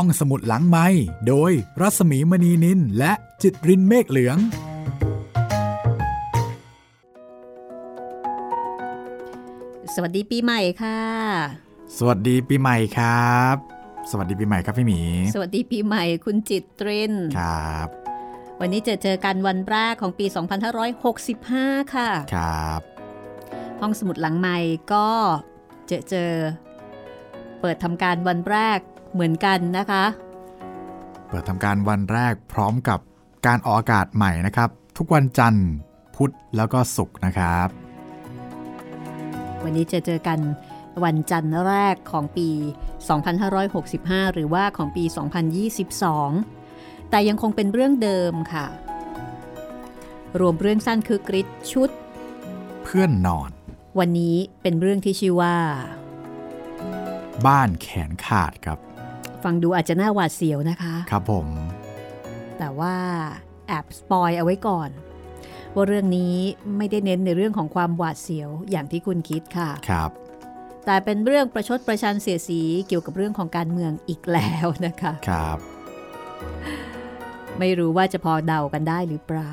ห้องสมุดหลังไม้โดยรัสมีมณีนินและจิตรินเมฆเหลือง สวัสดีปีใหม่ค่ะ สวัสดีปีใหม่ครับ สวัสดีปีใหม่ครับพี่หมี สวัสดีปีใหม่คุณจิตรินครับ วันนี้จะเจอกันวันแรกของปี 2565 ค่ะ ครับ ห้องสมุดหลังใหม่ก็เจอเจอ เปิดทำการวันแรก เหมือนกันนะคะ เปิดทำการวันแรกพร้อมกับการออกอากาศใหม่นะครับ ทุกวันจันทร์ พุธแล้วก็ศุกร์นะครับ วันนี้จะเจอกันวันจันทร์แรกของปี 2565 หรือว่าของปี 2022 แต่ยังคงเป็นเรื่องเดิมค่ะ รวมเรื่องสั้นคือกริดชุด เพื่อนนอน วันนี้เป็นเรื่องที่ชื่อว่า บ้านแขนขาดครับ ฟังดูอาจจะน่าหวาดเสียวนะคะ ครับผม แต่ว่าแอบสปอยเอาไว้ก่อน ว่าเรื่องนี้ไม่ได้เน้นในเรื่องของความหวาดเสียวอย่างที่คุณคิดค่ะ ครับ แต่เป็นเรื่องประชดประชันเสียสีเกี่ยวกับเรื่องของการเมืองอีกแล้วนะคะ ครับ ไม่รู้ว่าจะพอเดากันได้หรือเปล่า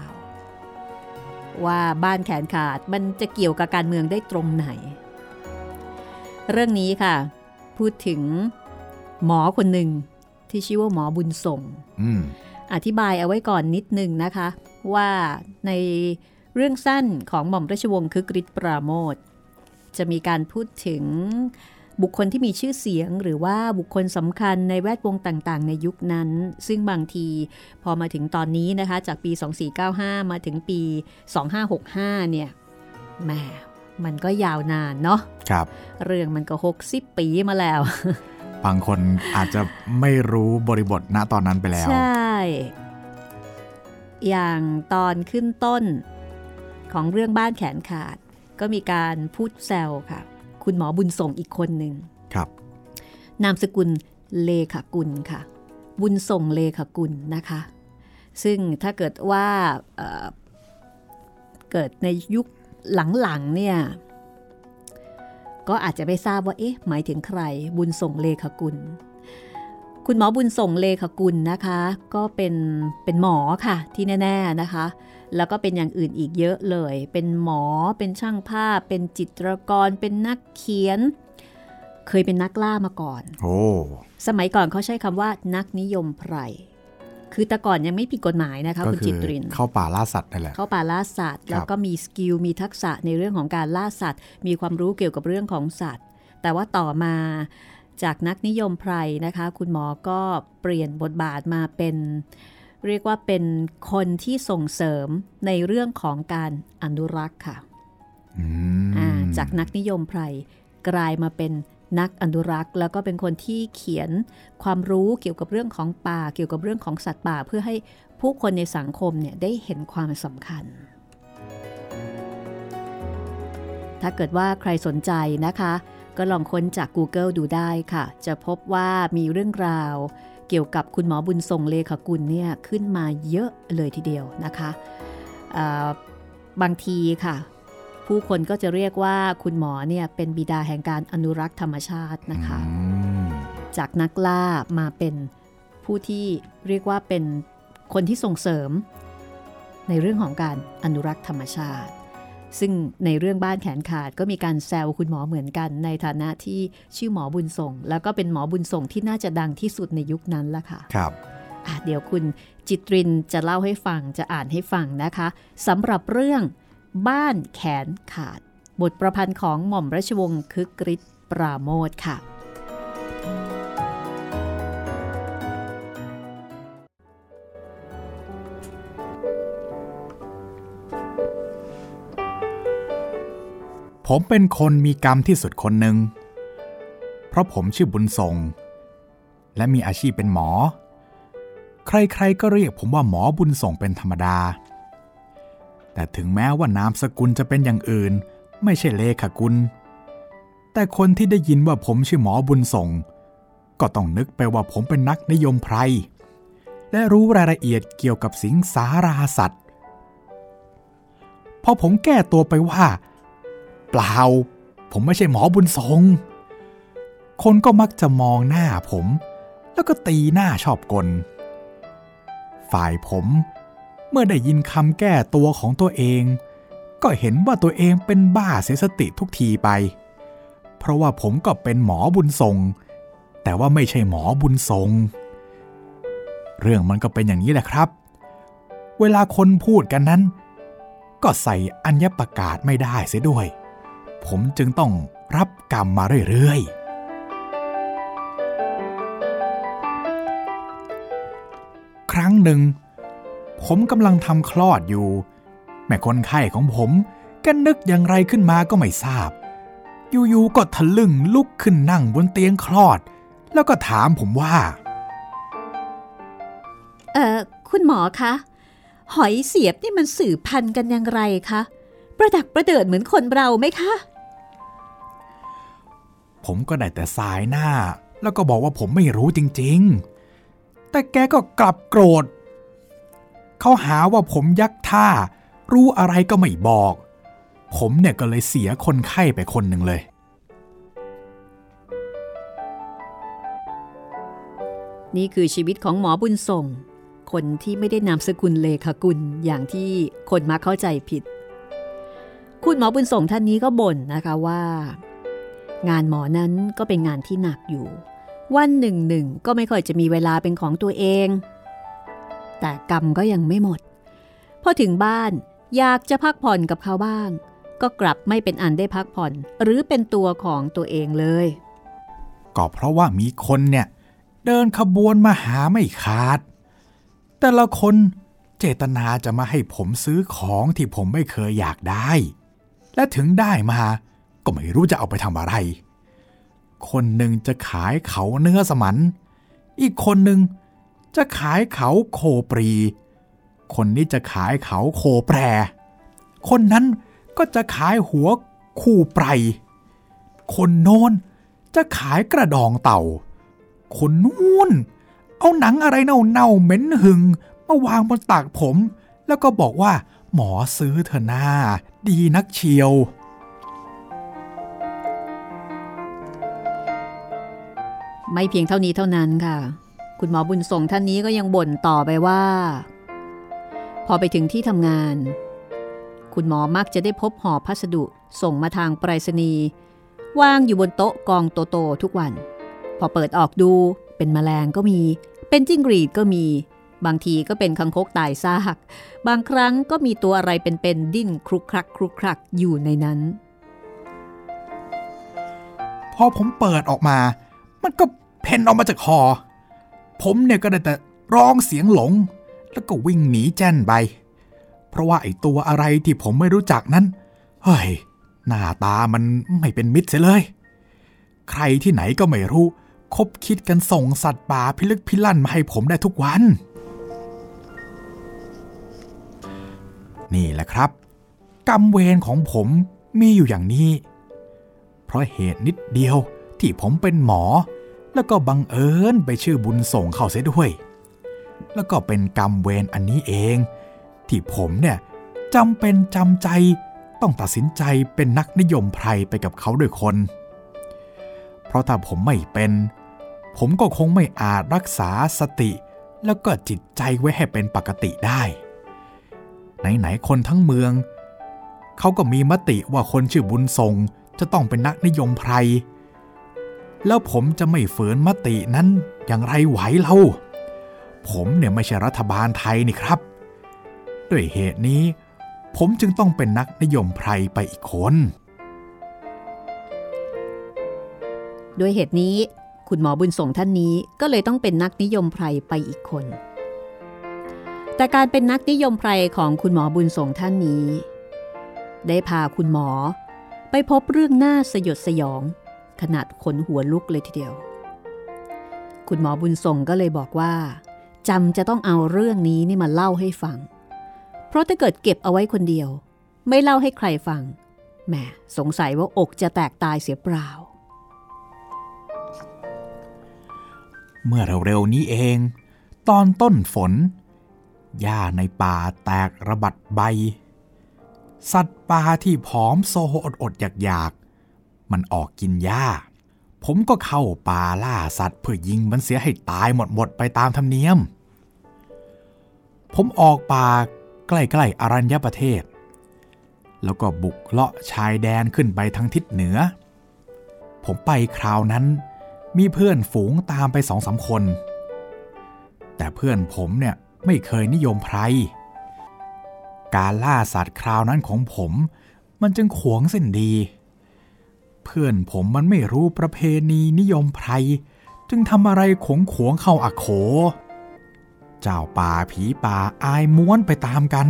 ว่าบ้านแขนขาดมันจะเกี่ยวกับการเมืองได้ตรงไหน เรื่องนี้ค่ะ พูดถึง หมอคนหนึ่งที่ชื่อว่าหมอบุญส่งอืมอธิบายเอาไว้ก่อนนิดนึงนะคะ ว่าในเรื่องสั้นของหม่อมราชวงศ์คึกฤทธิ์ปราโมทจะมีการพูดถึงบุคคลที่มีชื่อเสียงหรือว่าบุคคลสำคัญในแวดวงต่างๆ ในยุคนั้น ซึ่งบางทีพอมาถึงตอนนี้นะคะ จากปี 2495 มาถึงปี 2565 เนี่ยแหมมันก็ยาวนานเนาะครับ เรื่องมันก็ 60 ปีมาแล้ว บางคนอาจจะไม่รู้บริบทณตอนนั้นไปแล้ว ใช่ อย่างตอนขึ้นต้นของเรื่องบ้านแขนขาด ก็มีการพูดแซวค่ะ คุณหมอบุญส่งอีกคนหนึ่งครับ นามสกุลเลขากุลค่ะ บุญส่งเลขากุลนะคะ ซึ่งถ้าเกิดว่าเอ่อเกิดในยุคหลังๆเนี่ย ก็อาจจะไม่ทราบว่าเอ๊ะหมายถึงใคร บุญส่งเลขากุล คุณหมอบุญส่งเลขากุลนะคะ ก็เป็นเป็นหมอค่ะที่แน่ ๆนะคะ แล้วก็เป็นอย่างอื่นอีกเยอะเลย เป็นหมอเป็นช่างภาพ เป็นจิตรกร เป็นนักเขียน เคยเป็นนักล่ามาก่อน โอ้ สมัยก่อนเขาใช้คำว่านักนิยมไพร คือแต่ก่อนยังไม่ผิดกฎหมายนะคะก็คุณคืจิตริน เข้าป่าล่าสัตว์นั่นแหละ เข้าป่าล่าสัตว์ แล้วก็มีสกิลมีทักษะในเรื่องของการล่าสัตว์ มีความรู้เกี่ยวกับเรื่องของสัตว์ แต่ว่าต่อมาจากนักนิยมไพรนะคะ คุณหมอก็เปลี่ยนบทบาทมาเป็น เรียกว่าเป็นคนที่ส่งเสริมในเรื่องของการอนุรักษ์ค่ะอืมอ่าจากนักนิยมไพรกลายมาเป็น นักอนุรักษ์แล้วก็เป็นคนที่เขียนความรู้เกี่ยวกับเรื่องของป่า เกี่ยวกับเรื่องของสัตว์ป่า เพื่อให้ผู้คนในสังคมเนี่ยได้เห็นความสำคัญ ถ้าเกิดว่าใครสนใจนะคะ ก็ลองค้นจาก Google ดูได้ค่ะ จะพบว่ามีเรื่องราวเกี่ยวกับคุณหมอบุญทรงเลขากุลเนี่ยขึ้นมาเยอะเลยทีเดียวนะคะบางทีค่ะ ผู้คนก็จะเรียกว่าคุณหมอเนี่ยเป็นบิดาแห่งการอนุรักษ์ธรรมชาตินะคะอืมจากนักล่ามาเป็นผู้ที่เรียกว่าเป็นคนที่ส่งเสริม ในเรื่องของการอนุรักษ์ธรรมชาติ ซึ่งในเรื่องบ้านแขนขาดก็มีการแซวคุณหมอเหมือนกัน ในฐานะที่ชื่อหมอบุญส่ง แล้วก็เป็นหมอบุญส่งที่น่าจะดังที่สุดในยุคนั้นละค่ะครับอะเดี๋ยวคุณจิตรินจะเล่าให้ฟังจะอ่านให้ฟังนะคะสำหรับเรื่อง บ้านแขนขาด บทประพันธ์ของหม่อมราชวงศ์คึกฤทธิ์ปราโมทค่ะ ผมเป็นคนมีกรรมที่สุดคนหนึ่ง เพราะผมชื่อบุญทรง และมีอาชีพเป็นหมอ ใครๆก็เรียกผมว่าหมอบุญส่งเป็นธรรมดา แต่ถึงแม้ว่านามสกุลจะเป็นอย่างอื่น ไม่ใช่เลขากุล แต่คนที่ได้ยินว่าผมชื่อหมอบุญส่ง ก็ต้องนึกไปว่าผมเป็นนักนิยมไพร และรู้รายละเอียดเกี่ยวกับสิงสาราสัตว์ พอผมแก้ตัวไปว่า เปล่า ผมไม่ใช่หมอบุญทรง คนก็มักจะมองหน้าผม แล้วก็ตีหน้าชอบกล ฝ่ายผม เมื่อได้ยินคำแก้ตัวของตัวเอง ก็เห็นว่าตัวเองเป็นบ้าเสียสติทุกทีไป เพราะว่าผมก็เป็นหมอบุญทรง แต่ว่าไม่ใช่หมอบุญทรง เรื่องมันก็เป็นอย่างนี้แหละครับ เวลาคนพูดกันนั้น ก็ใส่อัญญประกาศไม่ได้เสียด้วย ผมจึงต้องรับกรรมมาเรื่อยๆครั้งหนึ่ง ผมกำลังทำคลอดอยู่ แม่คนไข้ของผมก็นึกอย่างไรขึ้นมาก็ไม่ทราบ อยู่ๆก็ทะลึ่งลุกขึ้นนั่งบนเตียงคลอด แล้วก็ถามผมว่า เอ่อ คุณหมอคะ หอยเสียบนี่มันสืบพันธุ์กันอย่างไรคะ ประดักประเดิดเหมือนคนเราไหมคะ ผมก็ได้แต่สายหน้า แล้วก็บอกว่าผมไม่รู้จริง ๆ แต่แกก็กลับโกรธ เขาหาว่าผมยักท่า รู้อะไรก็ไม่บอก ผมเนี่ยก็เลยเสียคนไข้ไปคนหนึ่งเลย นี่คือชีวิตของหมอบุญส่ง คนที่ไม่ได้นามสกุลเลขากุลอย่างที่คนมาเข้าใจผิด คุณหมอบุญส่งท่านนี้ก็บ่นนะคะว่า งานหมอนั้นก็เป็นงานที่หนักอยู่ วันหนึ่งหนึ่งก็ไม่ค่อยจะมีเวลาเป็นของตัวเอง แต่กรรมก็ยังไม่หมด พอถึงบ้านอยากจะพักผ่อนกับเขาบ้าง ก็กลับไม่เป็นอันได้พักผ่อน หรือเป็นตัวของตัวเองเลย ก็เพราะว่ามีคนเนี่ย เดินขบวนมาหาไม่ขาด แต่ละคนเจตนาจะมาให้ผมซื้อของที่ผมไม่เคยอยากได้ และถึงได้มา ก็ไม่รู้จะเอาไปทำอะไร คนหนึ่งจะขายเขาเนื้อสมัน อีกคนหนึ่ง จะขายเขาโคปรี คนนี้จะขายเขาโคแปร คนนั้นก็จะขายหัวคู่ไพรคนโน้นจะขายกระดองเต่า คนนู้นเอาหนังอะไรเน่าๆเหม็นหึงมาวางบนตักผม แล้วก็บอกว่า หมอซื้อเถอะหน้าดีนักเชียว ไม่เพียงเท่านี้เท่านั้นค่ะ คุณหมอบุญส่งท่านนี้ก็ยังบ่นต่อไปว่า พอไปถึงที่ทำงาน คุณหมอมักจะได้พบห่อพัสดุส่งมาทางไปรษณีย์วางอยู่บนโต๊ะกองโตๆทุกวัน พอเปิดออกดูเป็นแมลงก็มี เป็นจิ้งหรีดก็มี บางทีก็เป็นคังคกตายซาก บางครั้งก็มีตัวอะไรเป็นๆดิ้นครุกครักครุกครักอยู่ในนั้น พอผมเปิดออกมา มันก็เพ่นออกมาจากคอ ผมเนี่ยก็ได้แต่ร้องเสียงหลง แล้วก็วิ่งหนีแจ้นไป เพราะว่าไอ้ตัวอะไรที่ผมไม่รู้จักนั้น เฮ้ย หน้าตามันไม่เป็นมิตรเสียเลย ใครที่ไหนก็ไม่รู้ คบคิดกันส่งสัตว์ป่าพิลึกพิลั่นมาให้ผมได้ทุกวัน นี่แหละครับ กรรมเวรของผมมีอยู่อย่างนี้ เพราะเหตุนิดเดียวที่ผมเป็นหมอ แล้วก็บังเอิญไปชื่อบุญส่งเข้าเสียด้วย แล้วก็เป็นกรรมเวรอันนี้เอง ที่ผมเนี่ยจำเป็นจำใจต้องตัดสินใจเป็นนักนิยมไพรไปกับเขาด้วยคน เพราะถ้าผมไม่เป็น ผมก็คงไม่อาจรักษาสติ แล้วก็จิตใจไว้ให้เป็นปกติได้ ไหนๆคนทั้งเมือง เขาก็มีมติว่าคนชื่อบุญทรงจะต้องเป็นนักนิยมไพร แล้วผมจะไม่ฝืนมตินั้นอย่างไรไหวเล่า ผมเนี่ยไม่ใช่รัฐบาลไทยนี่ครับ ด้วยเหตุนี้ ผมจึงต้องเป็นนักนิยมไพรไปอีกคน ด้วยเหตุนี้คุณหมอบุญส่งท่านนี้ก็เลยต้องเป็นนักนิยมไพรไปอีกคน แต่การเป็นนักนิยมไพรของคุณหมอบุญส่งท่านนี้ ได้พาคุณหมอไปพบเรื่องน่าสยดสยอง ขนาดขนหัวลุกเลยทีเดียว คุณหมอบุญส่งก็เลยบอกว่าจำจะต้องเอาเรื่องนี้นี่มาเล่าให้ฟัง เพราะถ้าเกิดเก็บเอาไว้คนเดียว ไม่เล่าให้ใครฟังแหมสงสัยว่าอกจะแตกตายเสียเปล่า เมื่อเร็วๆนี้เอง ตอนต้นฝน หญ้าในป่าแตกระบัดใบ สัตว์ป่าที่ผอมโซอดอดๆอยากๆ มันออกกินหญ้า ผมก็เข้าป่าล่าสัตว์ เพื่อยิงมันเสียให้ตายหมดหมดไปตามธรรมเนียม ผมออกป่าใกล้ๆอรัญญประเทศ แล้วก็บุกเลาะชายแดนขึ้นไปทางทิศเหนือ ผมไปคราวนั้นมีเพื่อนฝูงตามไปสองสาคน แต่เพื่อนผมเนี่ยไม่เคยนิยมไพรการล่าสัตว์คราวนั้นของผม มันจึงขวงเส้นดี เพื่อนผมมันไม่รู้ประเพณีนิยมไพรจึงทำอะไรขงขวงเข้าอักโข เจ้าป่าผีป่าอายม้วนไปตามกัน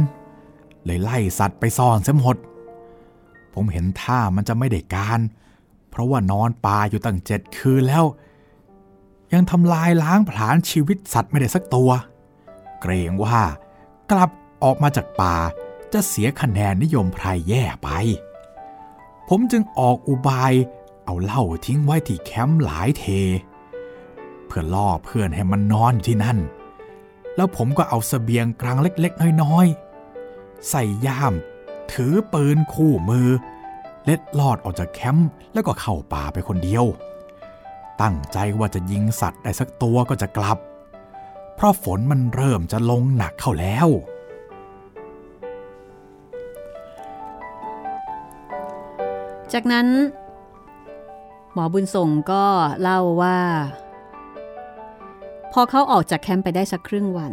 เลยไล่สัตว์ไปซ่อนเสียหมด ผมเห็นท่ามันจะไม่ได้การ เพราะว่านอนป่าอยู่ตั้งเจ็ดคืนแล้ว ยังทำลายล้างผลาญชีวิตสัตว์ไม่ได้สักตัว เกรงว่ากลับออกมาจากป่าจะเสียคะแนนนิยมไพรแย่ไป ผมจึงออกอุบายเอาเหล้าทิ้งไว้ที่แคมป์หลายเท เพื่อล่อเพื่อนให้มันนอนที่นั่น แล้วผมก็เอาสเสบียงกลางเล็กๆ น้อยๆ ใส่ย่าม ถือปืนคู่มือ เล็ดลอดออกจากแคมป์แล้วก็เข้าป่าไปคนเดียว ตั้งใจว่าจะยิงสัตว์ได้สักตัวก็จะกลับ เพราะฝนมันเริ่มจะลงหนักเข้าแล้ว จากนั้น หมอบุญส่งก็เล่าว่า พอเขาออกจากแคมป์ไปได้สักครึ่งวัน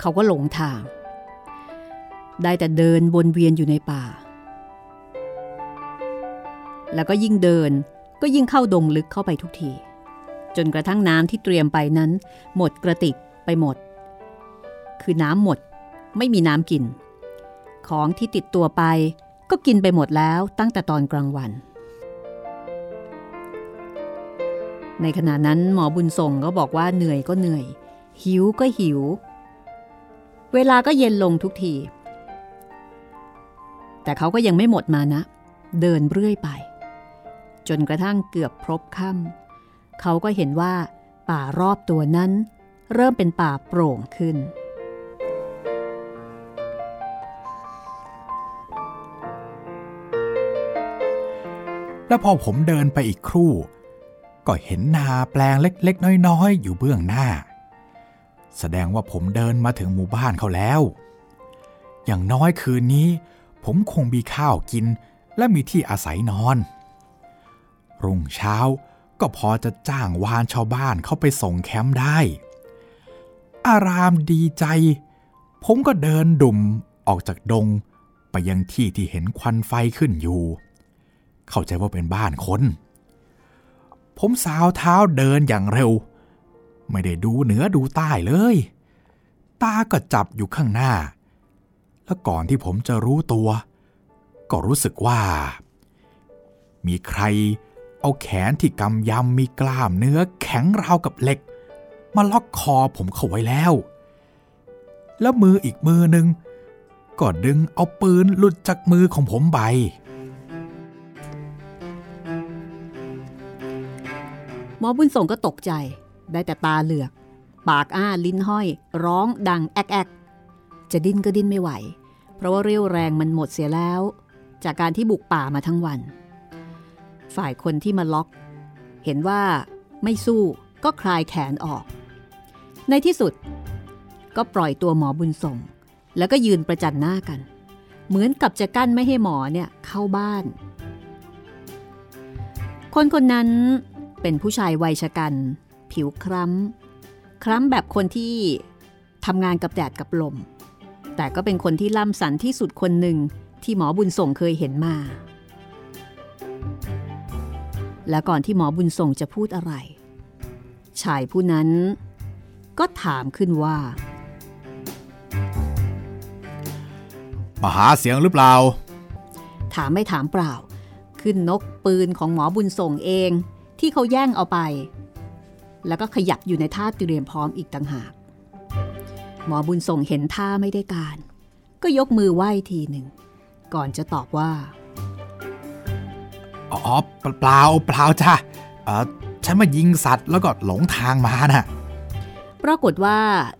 เขาก็หลงทาง ได้แต่เดินวนเวียนอยู่ในป่า แล้วก็ยิ่งเดินก็ยิ่งเข้าดงลึกเข้าไปทุกที จนกระทั่งน้ำที่เตรียมไปนั้น หมดกระติกไปหมด คือน้ำหมดไม่มีน้ำกิน ของที่ติดตัวไป ก็กินไปหมดแล้วตั้งแต่ตอนกลางวัน ในขณะนั้นหมอบุญส่งก็บอกว่าเหนื่อยก็เหนื่อย หิวก็หิว เวลาก็เย็นลงทุกที แต่เขาก็ยังไม่หมดมานะ เดินเรื่อยไป จนกระทั่งเกือบพบค่ำเขาก็เห็นว่าป่ารอบตัวนั้น เริ่มเป็นป่าโปร่งขึ้น แล้วพอผมเดินไปอีกครู่ ก็เห็นนาแปลงเล็กๆ น้อยๆ อยู่เบื้องหน้า แสดงว่าผมเดินมาถึงหมู่บ้านเขาแล้ว อย่างน้อยคืนนี้ ผมคงมีข้าวกินและมีที่อาศัยนอน รุ่งเช้าก็พอจะจ้างวานชาวบ้านเข้าไปส่งแคมป์ได้ อารามดีใจ ผมก็เดินดุ่มออกจากดง ไปยังที่ที่เห็นควันไฟขึ้นอยู่ เข้าใจว่าเป็นบ้านคน ผมสาวเท้าเดินอย่างเร็ว ไม่ได้ดูเหนือดูใต้เลย ตาก็จับอยู่ข้างหน้า แล้วก่อนที่ผมจะรู้ตัว ก็รู้สึกว่า มีใครเอาแขนที่กำยำมีกล้ามเนื้อแข็งราวกับเหล็ก มาล็อกคอผมเข้าไว้แล้ว แล้วมืออีกมือหนึ่งก็ดึงเอาปืนหลุดจากมือของผมไป หมอบุญส่งก็ตกใจ ได้แต่ตาเหลือก ปากอ้าลิ้นห้อย ร้องดังแอกแอกจะดิ้นก็ดิ้นไม่ไหว เพราะว่าเรี่ยวแรงมันหมดเสียแล้ว จากการที่บุกป่ามาทั้งวัน ฝ่ายคนที่มาล็อก เห็นว่าไม่สู้ก็คลายแขนออก ในที่สุด ก็ปล่อยตัวหมอบุญส่ง แล้วก็ยืนประจันหน้ากัน เหมือนกับจะกั้นไม่ให้หมอเนี่ยเข้าบ้าน คนคนนั้น เป็นผู้ชายวัยชะกัน ผิวคล้ำ คล้ำแบบคนที่ทำงานกับแดดกับลม แต่ก็เป็นคนที่ล่ำสันที่สุดคนหนึ่งที่หมอบุญส่งเคยเห็นมา และก่อนที่หมอบุญส่งจะพูดอะไร ชายผู้นั้นก็ถามขึ้นว่า มาหาเสียงหรือเปล่า ถามไม่ถามเปล่า ขึ้นนกปืนของหมอบุญส่งเอง ที่เขาแย่งเอาไป แล้วก็ขยับอยู่ในท่าเตรียมพร้อมอีกต่างหาก หมอบุญส่งเห็นท่าไม่ได้การ ก็ยกมือไหว้ทีหนึ่ง ก่อนจะตอบว่า อ๋อเปล่าเปล่าจ้ะเออฉันมายิงสัตว์แล้วก็หลงทางมาน่ะ ปรากฏว่า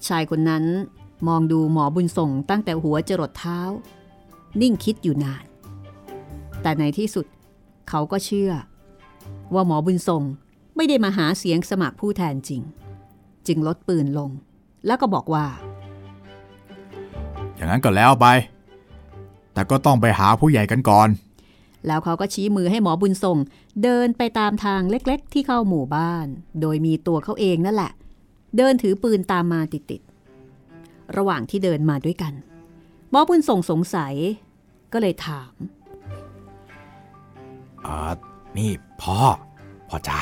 ชายคนนั้นมองดูหมอบุญส่งตั้งแต่หัวจรดเท้า นิ่งคิดอยู่นาน แต่ในที่สุดเขาก็เชื่อ ว่าหมอบุญทรงไม่ได้มาหาเสียงสมัครผู้แทนจริง จึงลดปืนลง แล้วก็บอกว่า อย่างนั้นก็แล้วไป แต่ก็ต้องไปหาผู้ใหญ่กันก่อน แล้วเขาก็ชี้มือให้หมอบุญทรงเดินไปตามทางเล็กๆ ที่เข้าหมู่บ้าน โดยมีตัวเขาเองนั่นแหละ เดินถือปืนตามมาติดๆระหว่างที่เดินมาด้วยกันหมอบุญทรงสงสัย ก็เลยถามอ่า นี่พ่อ พ่อจ๋า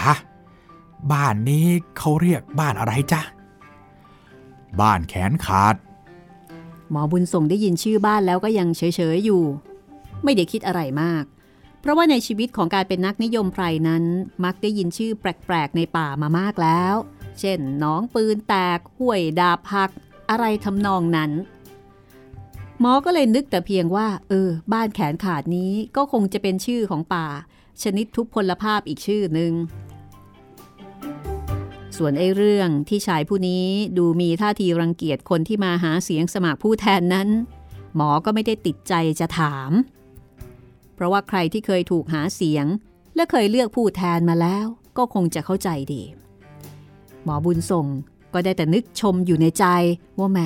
บ้านนี้เขาเรียกบ้านอะไรจ๊ะ บ้านแขนขาด หมอบุญส่งได้ยินชื่อบ้านแล้วก็ยังเฉยๆอยู่ ไม่ได้คิดอะไรมาก เพราะว่าในชีวิตของการเป็นนักนิยมไพรนั้น มักได้ยินชื่อแปลกๆในป่ามามากแล้ว เช่นน้องปืนแตกห้วยดาบหัก อะไรทำนองนั้นหมอก็เลยนึกแต่เพียงว่า เออ บ้านแขนขาดนี้ก็คงจะเป็นชื่อของป่า ชนิดทุพพลภาพอีกชื่อหนึ่ง ส่วนไอ้เรื่องที่ชายผู้นี้ดูมีท่าทีรังเกียจคนที่มาหาเสียงสมัครผู้แทนนั้น หมอก็ไม่ได้ติดใจจะถาม เพราะว่าใครที่เคยถูกหาเสียง และเคยเลือกผู้แทนมาแล้ว ก็คงจะเข้าใจดี หมอบุญส่งก็ได้แต่นึกชมอยู่ในใจว่าแหม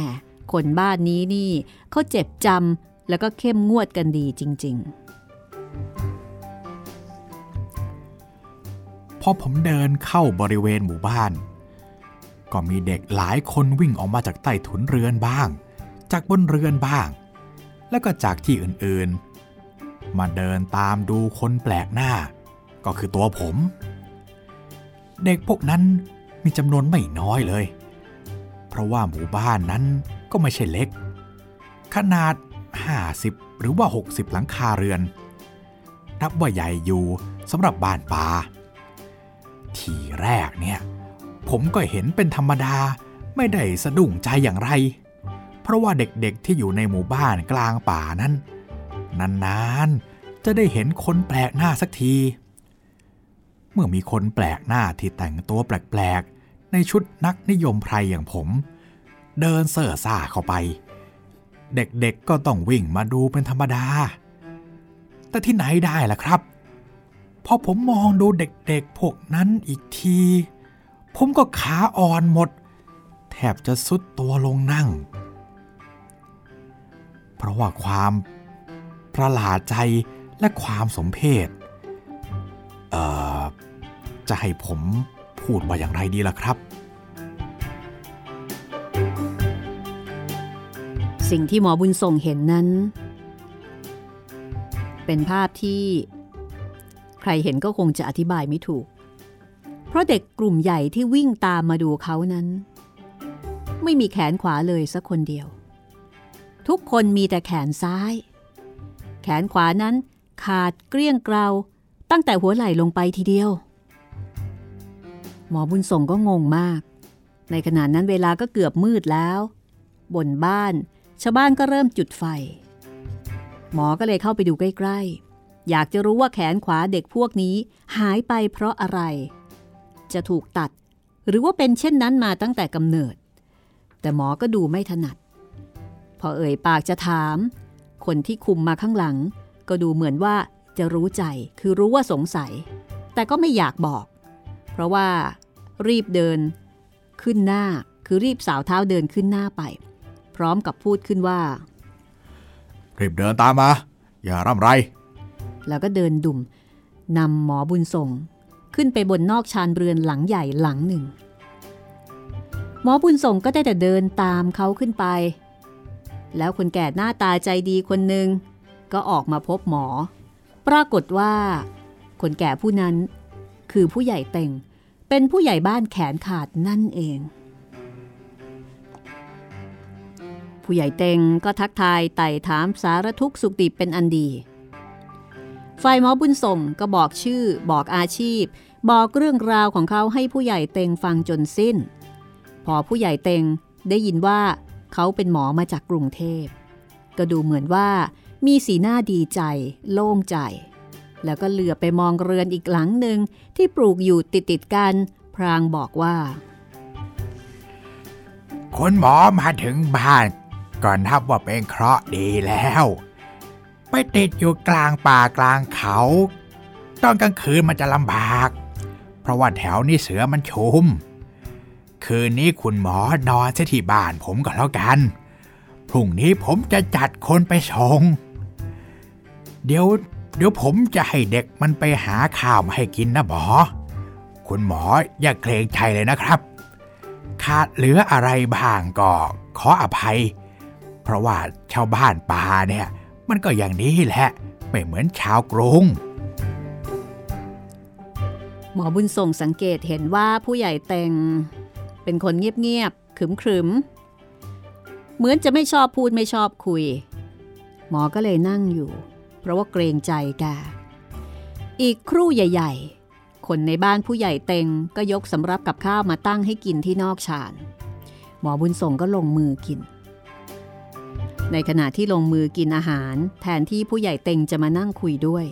คนบ้านนี้นี่เขาเจ็บจำแล้วก็เข้มงวดกันดีจริง ๆ พอผมเดินเข้าบริเวณหมู่บ้าน ก็มีเด็กหลายคนวิ่งออกมาจากใต้ถุนเรือนบ้าง จากบนเรือนบ้าง แล้วก็จากที่อื่นๆ มาเดินตามดูคนแปลกหน้า ก็คือตัวผม เด็กพวกนั้นมีจำนวนไม่น้อยเลย เพราะว่าหมู่บ้านนั้นก็ไม่ใช่เล็ก ขนาด 50 หรือว่า 60 หลังคาเรือนนับว่าใหญ่อยู่สำหรับบ้านป่า ทีแรกเนี่ย ผมก็เห็นเป็นธรรมดาไม่ได้สะดุ้งใจอย่างไร เพราะว่าเด็กๆที่อยู่ในหมู่บ้านกลางป่านั้น นานๆ จะได้เห็นคนแปลกหน้าสักที เมื่อมีคนแปลกหน้าที่แต่งตัวแปลกๆ ในชุดนักนิยมไพรอย่างผม เดินเส่อซ่าเข้าไป เด็กๆก็ต้องวิ่งมาดูเป็นธรรมดา แต่ที่ไหนได้ล่ะครับ พอผมมองดูเด็กๆพวกนั้นอีกที ผมก็ขาอ่อนหมด แทบจะสุดตัวลงนั่ง เพราะว่าความประหลาดใจและความสมเพชเอ่อ จะให้ผมพูดว่าอย่างไรดีล่ะครับ สิ่งที่หมอบุญส่งเห็นนั้น เป็นภาพที่ ใครเห็นก็คงจะอธิบายไม่ถูก เพราะเด็กกลุ่มใหญ่ที่วิ่งตามมาดูเขานั้น ไม่มีแขนขวาเลยสักคนเดียว ทุกคนมีแต่แขนซ้าย แขนขวานั้นขาดเกลี้ยงเกลาตั้งแต่หัวไหล่ลงไปทีเดียว หมอบุญส่งก็งงมาก ในขณะนั้นเวลาก็เกือบมืดแล้ว บนบ้าน ชาวบ้านก็เริ่มจุดไฟ หมอก็เลยเข้าไปดูใกล้ ๆ อยากจะรู้ว่าแขนขวาเด็กพวกนี้หายไปเพราะอะไร จะถูกตัด หรือว่าเป็นเช่นนั้นมาตั้งแต่กำเนิด แต่หมอก็ดูไม่ถนัด พอเอ่ยปากจะถาม คนที่คุมมาข้างหลัง ก็ดูเหมือนว่าจะรู้ใจคือรู้ว่าสงสัย แต่ก็ไม่อยากบอก เพราะว่ารีบเดิน ขึ้นหน้าคือรีบสาวเท้าเดินขึ้นหน้าไป พร้อมกับพูดขึ้นว่า รีบเดินตามมา อย่าร่ำไร แล้วก็เดินดุ่มนำหมอบุญส่ง ขึ้นไปบนนอกชานเรือนหลังใหญ่หลังหนึ่ง หมอบุญส่งก็ได้แต่เดินตามเขาขึ้นไป แล้วคนแก่หน้าตาใจดีคนหนึ่งก็ออกมาพบหมอ ปรากฏว่า คนแก่ผู้นั้น คือผู้ใหญ่เต็งเป็นผู้ใหญ่บ้านแขนขาดนั่นเอง ผู้ใหญ่เต็งก็ทักทายไต่ถามสารทุกสุขดิบเป็นอันดี ฝ่ายหมอบุญส่งก็บอกชื่อ บอกอาชีพ บอกเรื่องราวของเขาให้ผู้ใหญ่เต็งฟังจนสิ้น พอผู้ใหญ่เต็งได้ยินว่าเขาเป็นหมอมาจากกรุงเทพ ก็ดูเหมือนว่ามีสีหน้าดีใจ โล่งใจ แล้วก็เหลือไปมองเรือนอีกหลังหนึ่งที่ปลูกอยู่ติดติดกัน พรางบอกว่า คุณหมอมาถึงบ้าน ก่อนทับว่าเป็นเคราะห์ดีแล้ว ไปติดอยู่กลางป่ากลางเขา ตอนกลางคืนมันจะลำบาก เพราะว่าแถวนี้เสือมันชุม คืนนี้คุณหมอนอนที่บ้านผมก็แล้วกัน พรุ่งนี้ผมจะจัดคนไปส่ง เดี๋ยวเดี๋ยวผมจะให้เด็กมันไปหาข้าวมาให้กินนะหมอ คุณหมออย่าเกรงใจเลยนะครับ ขาดเหลืออะไรบ้างก็ขออภัย เพราะว่าชาวบ้านป่าเนี่ย มันก็อย่างนี้แหละ ไม่เหมือนชาวกรุง หมอบุญส่งสังเกตเห็นว่าผู้ใหญ่เต็งเป็นคนเงียบๆขรึมๆ เหมือนจะไม่ชอบพูดไม่ชอบคุย หมอก็เลยนั่งอยู่ เพราะว่าเกรงใจแกอีกครู่ใหญ่ ๆ คนในบ้านผู้ใหญ่เต็งก็ยกสำรับกับข้าวมาตั้งให้กินที่นอกชานหมอบุญส่งก็ลงมือกิน ในขณะที่ลงมือกินอาหาร แทนที่ผู้ใหญ่เต็งจะมานั่งคุยด้วย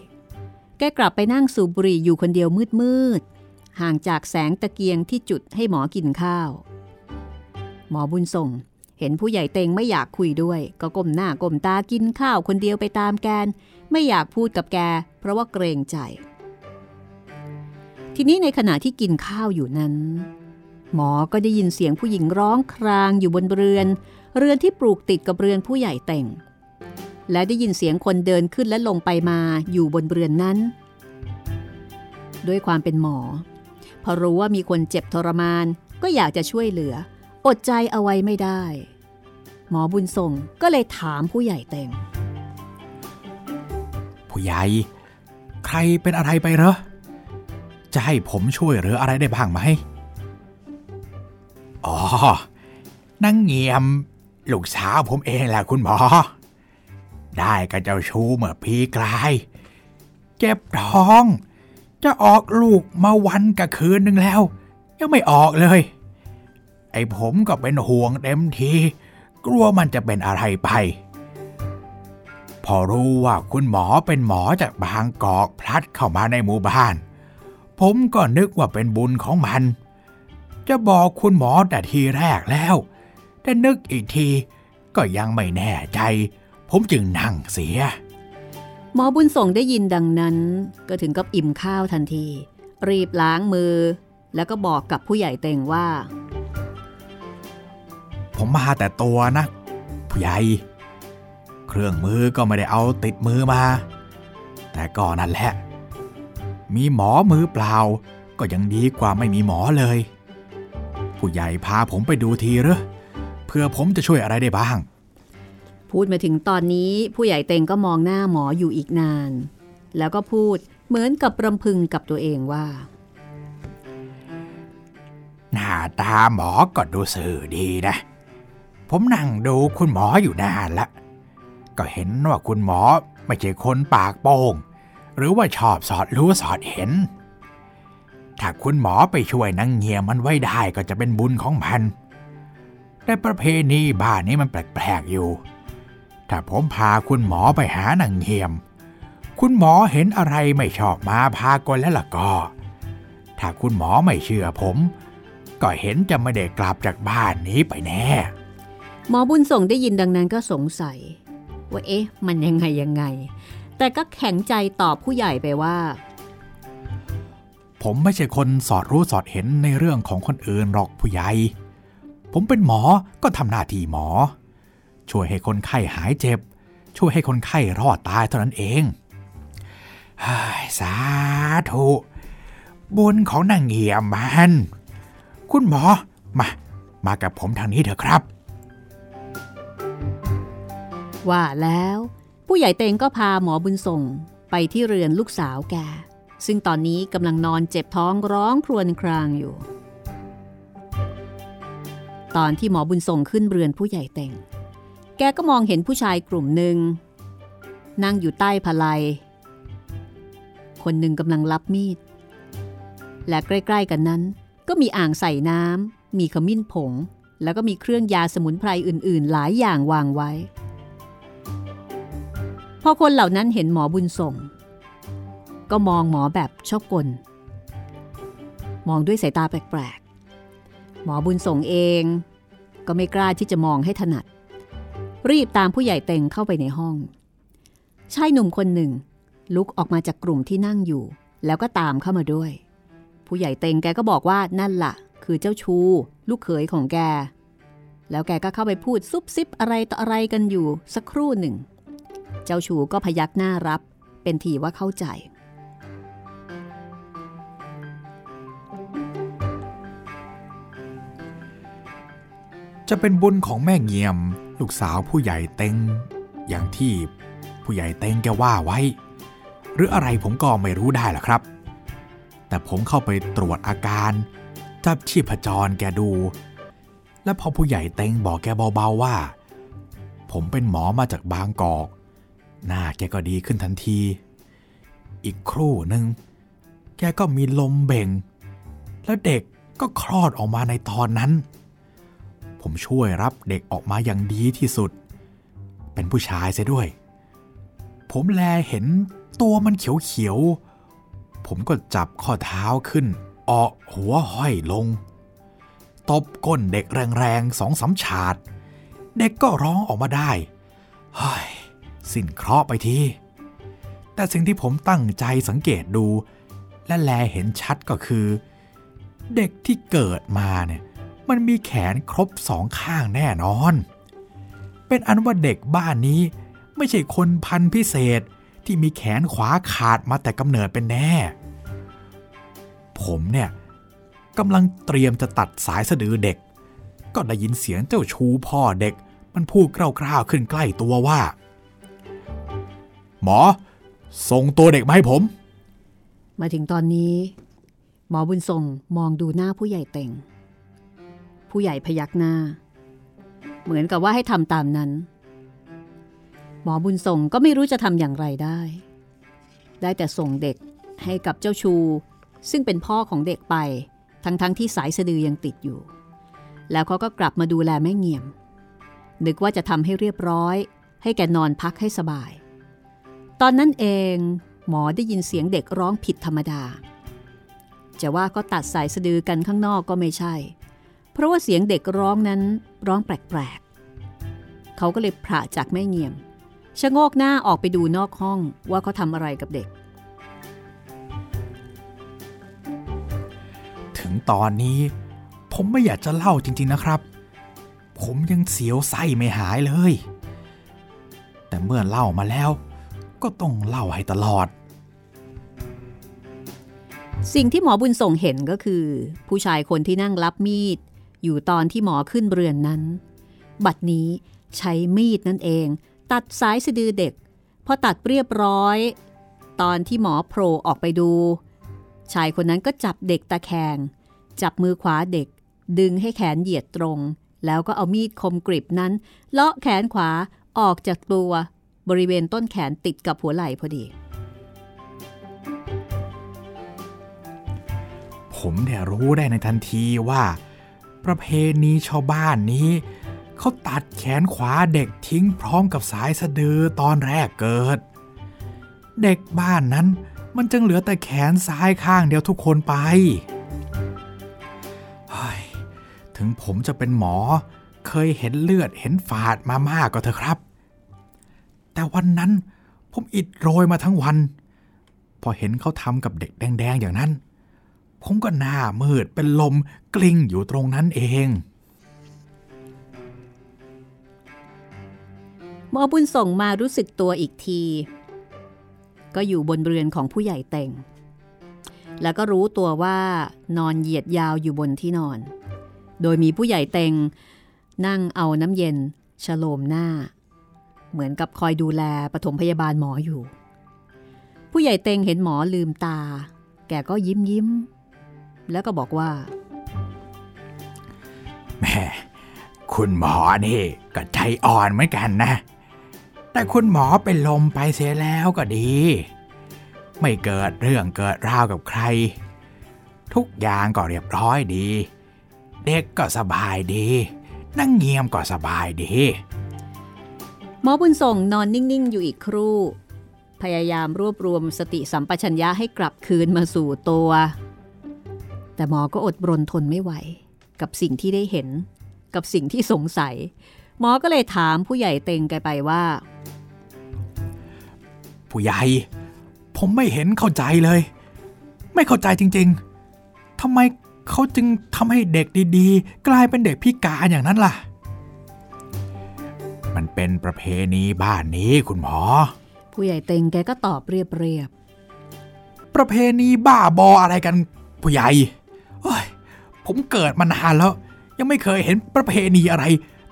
แกกลับไปนั่งสูบบุหรี่อยู่คนเดียวมืดๆห่างจากแสงตะเกียงที่จุดให้หมอกินข้าว หมอบุญส่ง เห็นผู้ใหญ่เต็งไม่อยากคุยด้วย ก็ก้มหน้าก้มตากินข้าวคนเดียวไปตามแกน ไม่อยากพูดกับแก เพราะว่าเกรงใจ ทีนี้ในขณะที่กินข้าวอยู่นั้นหมอก็ได้ยินเสียงผู้หญิงร้องครางอยู่บนเรือน เรือนที่ปลูกติดกับเรือนผู้ใหญ่เต็งและได้ยินเสียงคนเดินขึ้นและลงไปมาอยู่บนเรือนนั้น ด้วยความเป็นหมอ พอรู้ว่ามีคนเจ็บทรมานก็อยากจะช่วยเหลือ อดใจเอาไว้ไม่ได้ หมอบุญส่งก็เลยถามผู้ใหญ่เต็งผู้ใหญ่ ใครเป็นอะไรไปเหรอ จะให้ผมช่วยหลืออะไรได้บ้างไหม อ๋อนั่งเงียม ลูกสาวผมเองแหละคุณหมอ ได้กับเจ้าชูเมื่อพีกลาย เจ็บท้อง จะออกลูกมาวันกับคืนหนึ่งแล้ว ยังไม่ออกเลย ไอ้ผมก็เป็นห่วงเต็มที กลัวมันจะเป็นอะไรไป พอรู้ว่าคุณหมอเป็นหมอจากบางกอกพลัดเข้ามาในหมู่บ้าน ผมก็นึกว่าเป็นบุญของมัน จะบอกคุณหมอแต่ทีแรกแล้ว แต่นึกอีกที ก็ยังไม่แน่ใจ ผมจึงนั่งเสีย หมอบุญส่งได้ยินดังนั้น ก็ถึงกับอิ่มข้าวทันที รีบล้างมือ แล้วก็บอกกับผู้ใหญ่เต็งว่า ผมมาแต่ตัวนะ ผู้ใหญ่ เครื่องมือก็ไม่ได้เอาติดมือมา แต่ก็นั่นแหละ มีหมอมือเปล่า ก็ยังดีกว่าไม่มีหมอเลย ผู้ใหญ่พาผมไปดูทีเหรอ เพื่อผมจะช่วยอะไรได้บ้าง พูดมาถึงตอนนี้ผู้ใหญ่เต็งก็มองหน้าหมออยู่อีกนาน แล้วก็พูดเหมือนกับรำพึงกับตัวเองว่า หน้าตาหมอก็ดูสื่อดีนะ ผมนั่งดูคุณหมออยู่นานละ ก็เห็นว่าคุณหมอไม่ใช่คนปากโป้ง หรือว่าชอบสอดรู้สอดเห็น ถ้าคุณหมอไปช่วยนางเงียมันไว้ได้ก็จะเป็นบุญของมัน แต่ประเพณีบ้านนี้มันแปลกๆอยู่ ถ้าผมพาคุณหมอไปหานางเงียม คุณหมอเห็นอะไรไม่ชอบมาพากลแล้วล่ะก็ ถ้าคุณหมอไม่เชื่อผม ก็เห็นจะไม่ได้กลับจากบ้านนี้ไปแน่ หมอบุญส่งได้ยินดังนั้นก็สงสัย ว่าเอ๊ะ มันยังไงยังไง แต่ก็แข็งใจตอบผู้ใหญ่ไปว่าผมไม่ใช่คนสอดรู้สอดเห็นในเรื่องของคนอื่นหรอกผู้ใหญ่ ผมเป็นหมอก็ทำหน้าที่หมอ ช่วยให้คนไข้หายเจ็บ ช่วยให้คนไข้รอดตายเท่านั้นเองสาธุ บุญของนางเงียมัน คุณหมอ มา มากับผมทางนี้เถอะครับ ว่าแล้ว ผู้ใหญ่เตงก็พาหมอบุญส่งไปที่เรือนลูกสาวแก ซึ่งตอนนี้กำลังนอนเจ็บท้องร้องครวญครางอยู่ ตอนที่หมอบุญส่งขึ้นเรือนผู้ใหญ่เต็งแกก็มองเห็นผู้ชายกลุ่มหนึ่ง นั่งอยู่ใต้พลายคนหนึ่งกำลังรับมีด และใกล้ๆกันนั้น ก็มีอ่างใส่น้ำมีขมิ้นผง แล้วก็มีเครื่องยาสมุนไพรอื่นๆ หลายอย่างวางไว้ พอคนเหล่านั้นเห็นหมอบุญส่ง ก็มองหมอแบบชอบกล มองด้วยสายตาแปลกๆ หมอบุญส่งเอง ก็ไม่กล้าที่จะมองให้ถนัด รีบตามผู้ใหญ่เต็งเข้าไปในห้อง ชายหนุ่มคนหนึ่ง ลุกออกมาจากกลุ่มที่นั่งอยู่ แล้วก็ตามเข้ามาด้วย ผู้ใหญ่เต็งแกก็บอกว่านั่นละ่ะ คือเจ้าชู ลูกเขยของแก แล้วแกก็เข้าไปพูดซุบซิบอะไรต่ออะไรกันอยู่สักครู่หนึ่ง เจ้าชูก็พยักหน้ารับ เป็นทีว่าเข้าใจ จะเป็นบุญของแม่เงียม ลูกสาวผู้ใหญ่เต็ง อย่างที่ผู้ใหญ่เต็งแกว่าไว้ หรืออะไรผมก็ไม่รู้ได้ล่ะครับ แต่ผมเข้าไปตรวจอาการ จับชีพจรแกดู และพอผู้ใหญ่เต็งบอกแกเบาๆว่า ผมเป็นหมอมาจากบางกอก หน้าแกก็ดีขึ้นทันที อีกครู่หนึ่งแกก็มีลมเบ่ง แล้วเด็กก็คลอดออกมาในตอนนั้น ผมช่วยรับเด็กออกมาอย่างดีที่สุด เป็นผู้ชายเสียด้วย ผมแลเห็นตัวมันเขียวๆ ผมก็จับข้อเท้าขึ้น ออกหัวห้อยลง ตบก้นเด็กแรงๆสองสาฉาด เด็กก็ร้องออกมาได้เฮ้ยสิ้นเคราะห์ไปที แต่สิ่งที่ผมตั้งใจสังเกตดู และแลเห็นชัดก็คือ เด็กที่เกิดมาเนี่ย มันมีแขนครบสองข้างแน่นอน เป็นอันว่าเด็กบ้านนี้ไม่ใช่คนพันธุ์พิเศษที่มีแขนขวาขาดมาแต่กำเนิดเป็นแน่ ผมเนี่ยกำลังเตรียมจะตัดสายสะดือเด็ก ก็ได้ยินเสียงเจ้าชูพ่อเด็ก มันพูดกล้าวๆขึ้นใกล้ตัวว่า หมอ ส่งตัวเด็กมาให้ผม มาถึงตอนนี้ หมอบุญส่งมองดูหน้าผู้ใหญ่เต็ง ผู้ใหญ่พยักหน้า เหมือนกับว่าให้ทำตามนั้น หมอบุญส่งก็ไม่รู้จะทำอย่างไรได้ ได้แต่ส่งเด็กให้กับเจ้าชู ซึ่งเป็นพ่อของเด็กไป ทั้งๆทที่สายสะดือยังติดอยู่ แล้วเขาก็กลับมาดูแลแม่เงียม นึกว่าจะทำให้เรียบร้อย ให้แกนอนพักให้สบาย ตอนนั้นเองหมอได้ยินเสียงเด็กร้องผิดธรรมดา จะว่าก็ตัดสายสะดือกันข้างนอกก็ไม่ใช่ เพราะว่าเสียงเด็กร้องนั้นร้องแปลกๆ เขาก็เลยพระจากแม่เงียมชะโงกหน้าออกไปดูนอกห้องว่าเขาทำอะไรกับเด็ก ถึงตอนนี้ผมไม่อยากจะเล่าจริง ๆนะครับ ผมยังเสียวไส้ไม่หายเลย แต่เมื่อเล่ามาแล้ว ก็ต้องเล่าให้ตลอด สิ่งที่หมอบุญส่งเห็นก็คือ ผู้ชายคนที่นั่งรับมีด อยู่ตอนที่หมอขึ้นเรือนนั้น บัดนี้ใช้มีดนั่นเอง ตัดสายสะดือเด็ก พอตัดเรียบร้อย ตอนที่หมอโผล่ออกไปดู ชายคนนั้นก็จับเด็กตะแคง จับมือขวาเด็ก ดึงให้แขนเหยียดตรง แล้วก็เอามีดคมกริบนั้น เลาะแขนขวาออกจากตัวบริเวณต้นแขนติดกับหัวไหล่พอดี ผมเนี่ยรู้ได้ในทันทีว่า ประเพณีชาวบ้านนี้เขาตัดแขนขวาเด็กทิ้งพร้อมกับสายสะดือตอนแรกเกิด เด็กบ้านนั้นมันจึงเหลือแต่แขนซ้ายข้างเดียวทุกคนไปถึงผมจะเป็นหมอ เคยเห็นเลือดเห็นฝาดมามากก็เถอะครับ แต่วันนั้นผมอิดโรยมาทั้งวัน พอเห็นเขาทำกับเด็กแดงๆอย่างนั้น ผมก็หน้ามืดเป็นลมกลิ้งอยู่ตรงนั้นเองหมอบุญส่งมารู้สึกตัวอีกที ก็อยู่บนเรือนของผู้ใหญ่เต่ง แล้วก็รู้ตัวว่านอนเหยียดยาวอยู่บนที่นอน โดยมีผู้ใหญ่เต็งนั่งเอาน้ำเย็นฉโลมหน้า เหมือนกับคอยดูแลปฐมพยาบาลหมออยู่ ผู้ใหญ่เต็งเห็นหมอลืมตา แกก็ยิ้มยิ้ม แล้วก็บอกว่าแม่คุณหมอนี่ก็ใจอ่อนเหมือนกันนะ แต่คุณหมอเป็นลมไปเสียแล้วก็ดี ไม่เกิดเรื่องเกิดราวกับใคร ทุกอย่างก็เรียบร้อยดี เด็กก็สบายดี นั่งเงียมก็สบายดี หมอบุญส่งนอนนิ่ง ๆ อยู่อีกครู่ พยายามรวบรวมสติสัมปชัญญะให้กลับคืนมาสู่ตัว แต่หมอก็อดรนทนไม่ไหว กับสิ่งที่ได้เห็น กับสิ่งที่สงสัย หมอก็เลยถามผู้ใหญ่เต็งแกไปว่า ผู้ใหญ่ ผมไม่เห็นเข้าใจเลย ไม่เข้าใจจริง ๆทำไมเขาจึงทำให้เด็กดีๆ กลายเป็นเด็กพิการอย่างนั้นล่ะ มันเป็นประเพณีบ้านนี้คุณหมอ ผู้ใหญ่เต็งแกก็ตอบเรียบเรียบประเพณีบ้าบออะไรกันผู้ใหญ่ โอ้ยผมเกิดมานานแล้ว ยังไม่เคยเห็นประเพณีอะไร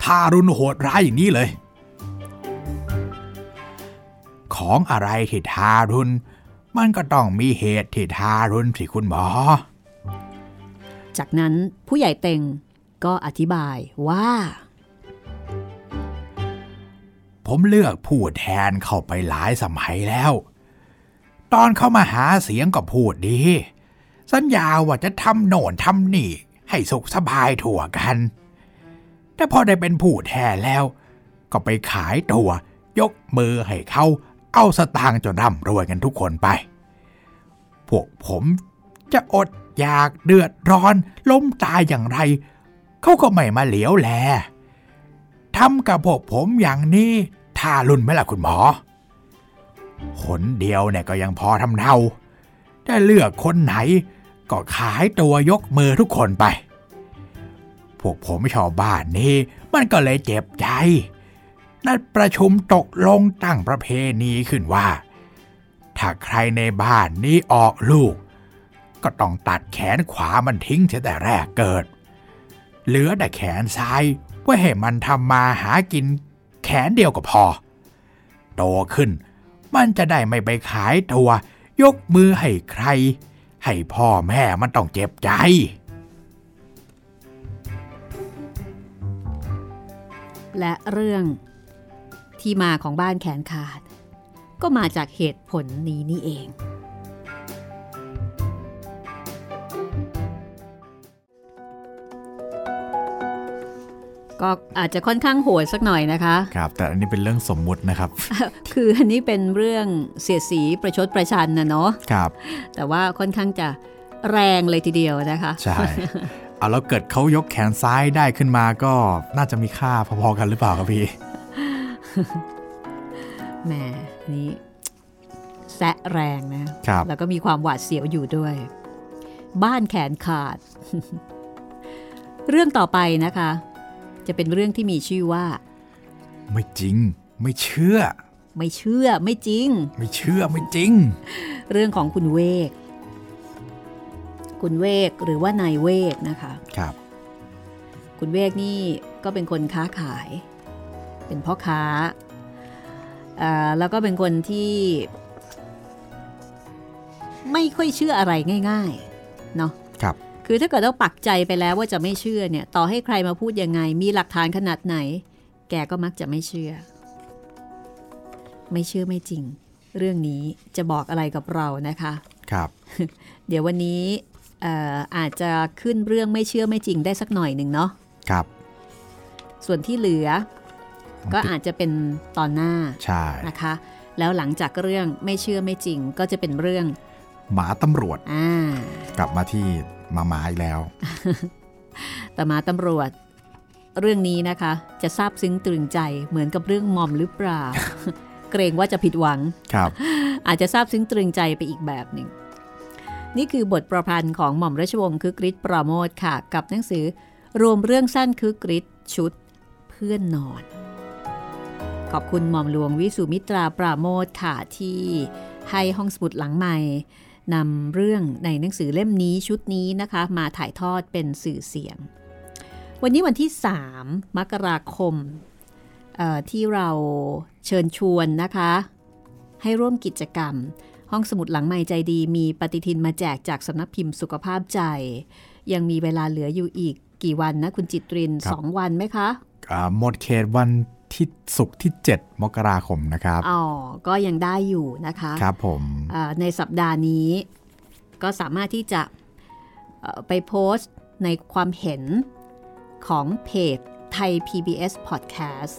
ทารุณโหดร้ายอย่างนี้เลย ของอะไรที่ทารุณ มันก็ต้องมีเหตุที่ทารุณสิคุณหมอ จากนั้นผู้ใหญ่เต็งก็อธิบายว่า ผมเลือกพูดแทนเข้าไปหลายสมัยแล้ว ตอนเข้ามาหาเสียงก็พูดดี สัญญาว่าจะทำโน่นทำนี่ ให้สุขสบายทั่วกัน แต่พอได้เป็นผู้แทนแล้ว ก็ไปขายตัว ยกมือให้เขาเอาสตางค์จนร่ำรวยกันทุกคนไป พวกผมจะอดอยากเดือดร้อนล้มตายอย่างไร เขาก็ไม่มาเหลียวแลทำกับพวกผมอย่างนี้ทารุณไหมล่ะคุณหมอคนเดียวเนี่ยก็ยังพอทำเนาแต่เลือกคนไหน ก็ขายตัวยกมือทุกคนไป พวกผมชาวบ้านนี้มันก็เลยเจ็บใจ นัดประชุมตกลงตั้งประเพณีขึ้นว่า ถ้าใครในบ้านนี้ออกลูก ก็ต้องตัดแขนขวามันทิ้งเสียแต่แรกเกิด เหลือแต่แขนซ้ายไว้ให้มันทำมาหากินแขนเดียวก็พอ โตขึ้นมันจะได้ไม่ไปขายตัวยกมือให้ใคร ให้พ่อแม่มันต้องเจ็บใจ และเรื่องที่มาของบ้านแขนขาด ก็มาจากเหตุผลนี้นี่เอง ก็อาจจะค่อนข้างโหดสักหน่อยนะคะ ครับ แต่อันนี้เป็นเรื่องสมมุตินะครับ คืออันนี้เป็นเรื่องเสียดสีประชดประชันนะเนาะครับ แต่ว่าค่อนข้างจะแรงเลยทีเดียวนะคะ ใช่เอาแล้วเกิดเขายกแขนซ้ายได้ขึ้นมาก็น่าจะมีค่าพอๆกันหรือเปล่าครับพี่แหมอันนี้แซะแรงนะครับแล้วก็มีความหวาดเสียวอยู่ด้วย บ้านแขนขาด เรื่องต่อไปนะคะ จะเป็นเรื่องที่มีชื่อว่า ไม่จริง ไม่เชื่อ ไม่เชื่อไม่จริง ไม่เชื่อไม่จริง เรื่องของคุณเวก คุณเวกหรือว่านายเวกนะคะครับ คุณเวกนี่ก็เป็นคนค้าขาย เป็นพ่อค้าอ่าแล้วก็เป็นคนที่ ไม่ค่อยเชื่ออะไรง่าย ๆ เนาะ ครับคือถ้าเกิดเราปักใจไปแล้วว่าจะไม่เชื่อเนี่ยต่อให้ใครมาพูดยังไง มีหลักฐานขนาดไหน แกก็มักจะไม่เชื่อ ไม่เชื่อไม่จริง เรื่องนี้จะบอกอะไรกับเรานะคะครับ เดี๋ยววันนี้เอ่ออาจจะขึ้นเรื่องไม่เชื่อไม่จริงได้สักหน่อยหนึ่งเนาะครับ ส่วนที่เหลือ ก็อาจจะเป็นตอนหน้าใช่นะคะ แล้วหลังจากเรื่องไม่เชื่อไม่จริง ก็จะเป็นเรื่อง หมาตำรวจอ่ากลับมาที่ มาหมาอีกแล้ว แต่มาตำรวจ เรื่องนี้นะคะ จะซาบซึ้งตรึงใจเหมือนกับเรื่องมอมหรือเปล่า เกรงว่าจะผิดหวังครับ อาจจะซาบซึ้งตรึงใจไปอีกแบบหนึ่ง นี่คือบทประพันธ์ของหม่อมราชวงศ์คึกฤทธิ์ปราโมทค่ะ กับหนังสือรวมเรื่องสั้นคึกฤทธิ์ชุดเพื่อนนอนขอบคุณหม่อมหลวงวิสุมิตราปราโมทค่ะที่ให้ห้องสมุดหลังใหม่ นำเรื่องในหนังสือเล่มนี้ชุดนี้นะคะ มาถ่ายทอดเป็นสื่อเสียง วันนี้วันที่ 3 มกราคมเอ่อที่เราเชิญชวนนะคะ ให้ร่วมกิจกรรม ห้องสมุดหลังใหม่ใจดี มีปฏิทินมาแจกจากสำนักพิมพ์สุขภาพใจ ยังมีเวลาเหลืออยู่อีกกี่วันนะ คุณจิตรินครับสองวันไหมคะอ่าหมดเขตวัน ที่ศุกร์ที่ 7 มกราคมนะครับ อ๋อ ก็ยังได้อยู่นะคะ ครับผมอ่าในสัปดาห์นี้ ก็สามารถที่จะเอ่อไปโพสต์ในความเห็นของเพจไทย PBS Podcast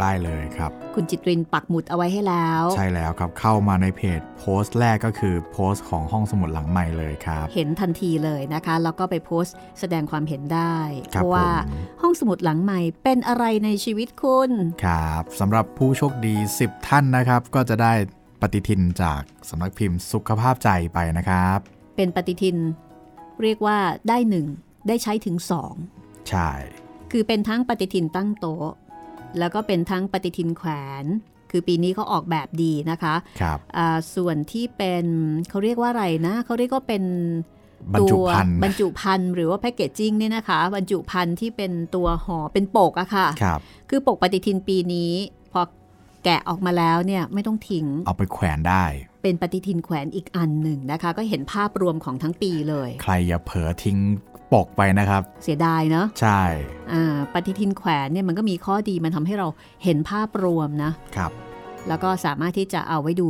ได้เลยครับ คุณจิตรินปักหมุดเอาไว้ให้แล้ว ใช่แล้วครับ เข้ามาในเพจโพสต์แรกก็คือโพสต์ของห้องสมุดหลังใหม่เลยครับ เห็นทันทีเลยนะคะ แล้วก็ไปโพสต์แสดงความเห็นได้ครับเพราะว่าผมห้องสมุดหลังใหม่เป็นอะไรในชีวิตคุณครับสำหรับผู้โชคดี 10 ท่านนะครับ ก็จะได้ปฏิทินจากสำนักพิมพ์สุขภาพใจไปนะครับ เป็นปฏิทิน เรียกว่าได้หนึ่งได้ใช้ถึงสองใช่ คือเป็นทั้งปฏิทินตั้งโต๊ะ แล้วก็เป็นทั้งปฏิทินแขวน คือปีนี้เขาออกแบบดีนะคะครับอ่าส่วนที่เป็นเขาเรียกว่าอะไรนะเขาเรียกว่าเป็นบรรจุภัณฑ์ตัวบรรจุภัณฑ์หรือว่าแพคเกจจิ้งเนี่ยนะคะ บรรจุภัณฑ์ที่เป็นตัวห่อเป็นปกอะค่ะครับคือปกปฏิทินปีนี้พอ แกะออกมาแล้วเนี่ยไม่ต้องทิ้ง เอาไปแขวนได้ เป็นปฏิทินแขวนอีกอันหนึ่งนะคะ ก็เห็นภาพรวมของทั้งปีเลย ใครอย่าเผลอทิ้งปกไปนะครับ เสียดายเนาะใช่อ่าปฏิทินแขวนเนี่ยมันก็มีข้อดีมันทำให้เราเห็นภาพรวมนะครับ แล้วก็สามารถที่จะเอาไว้ดู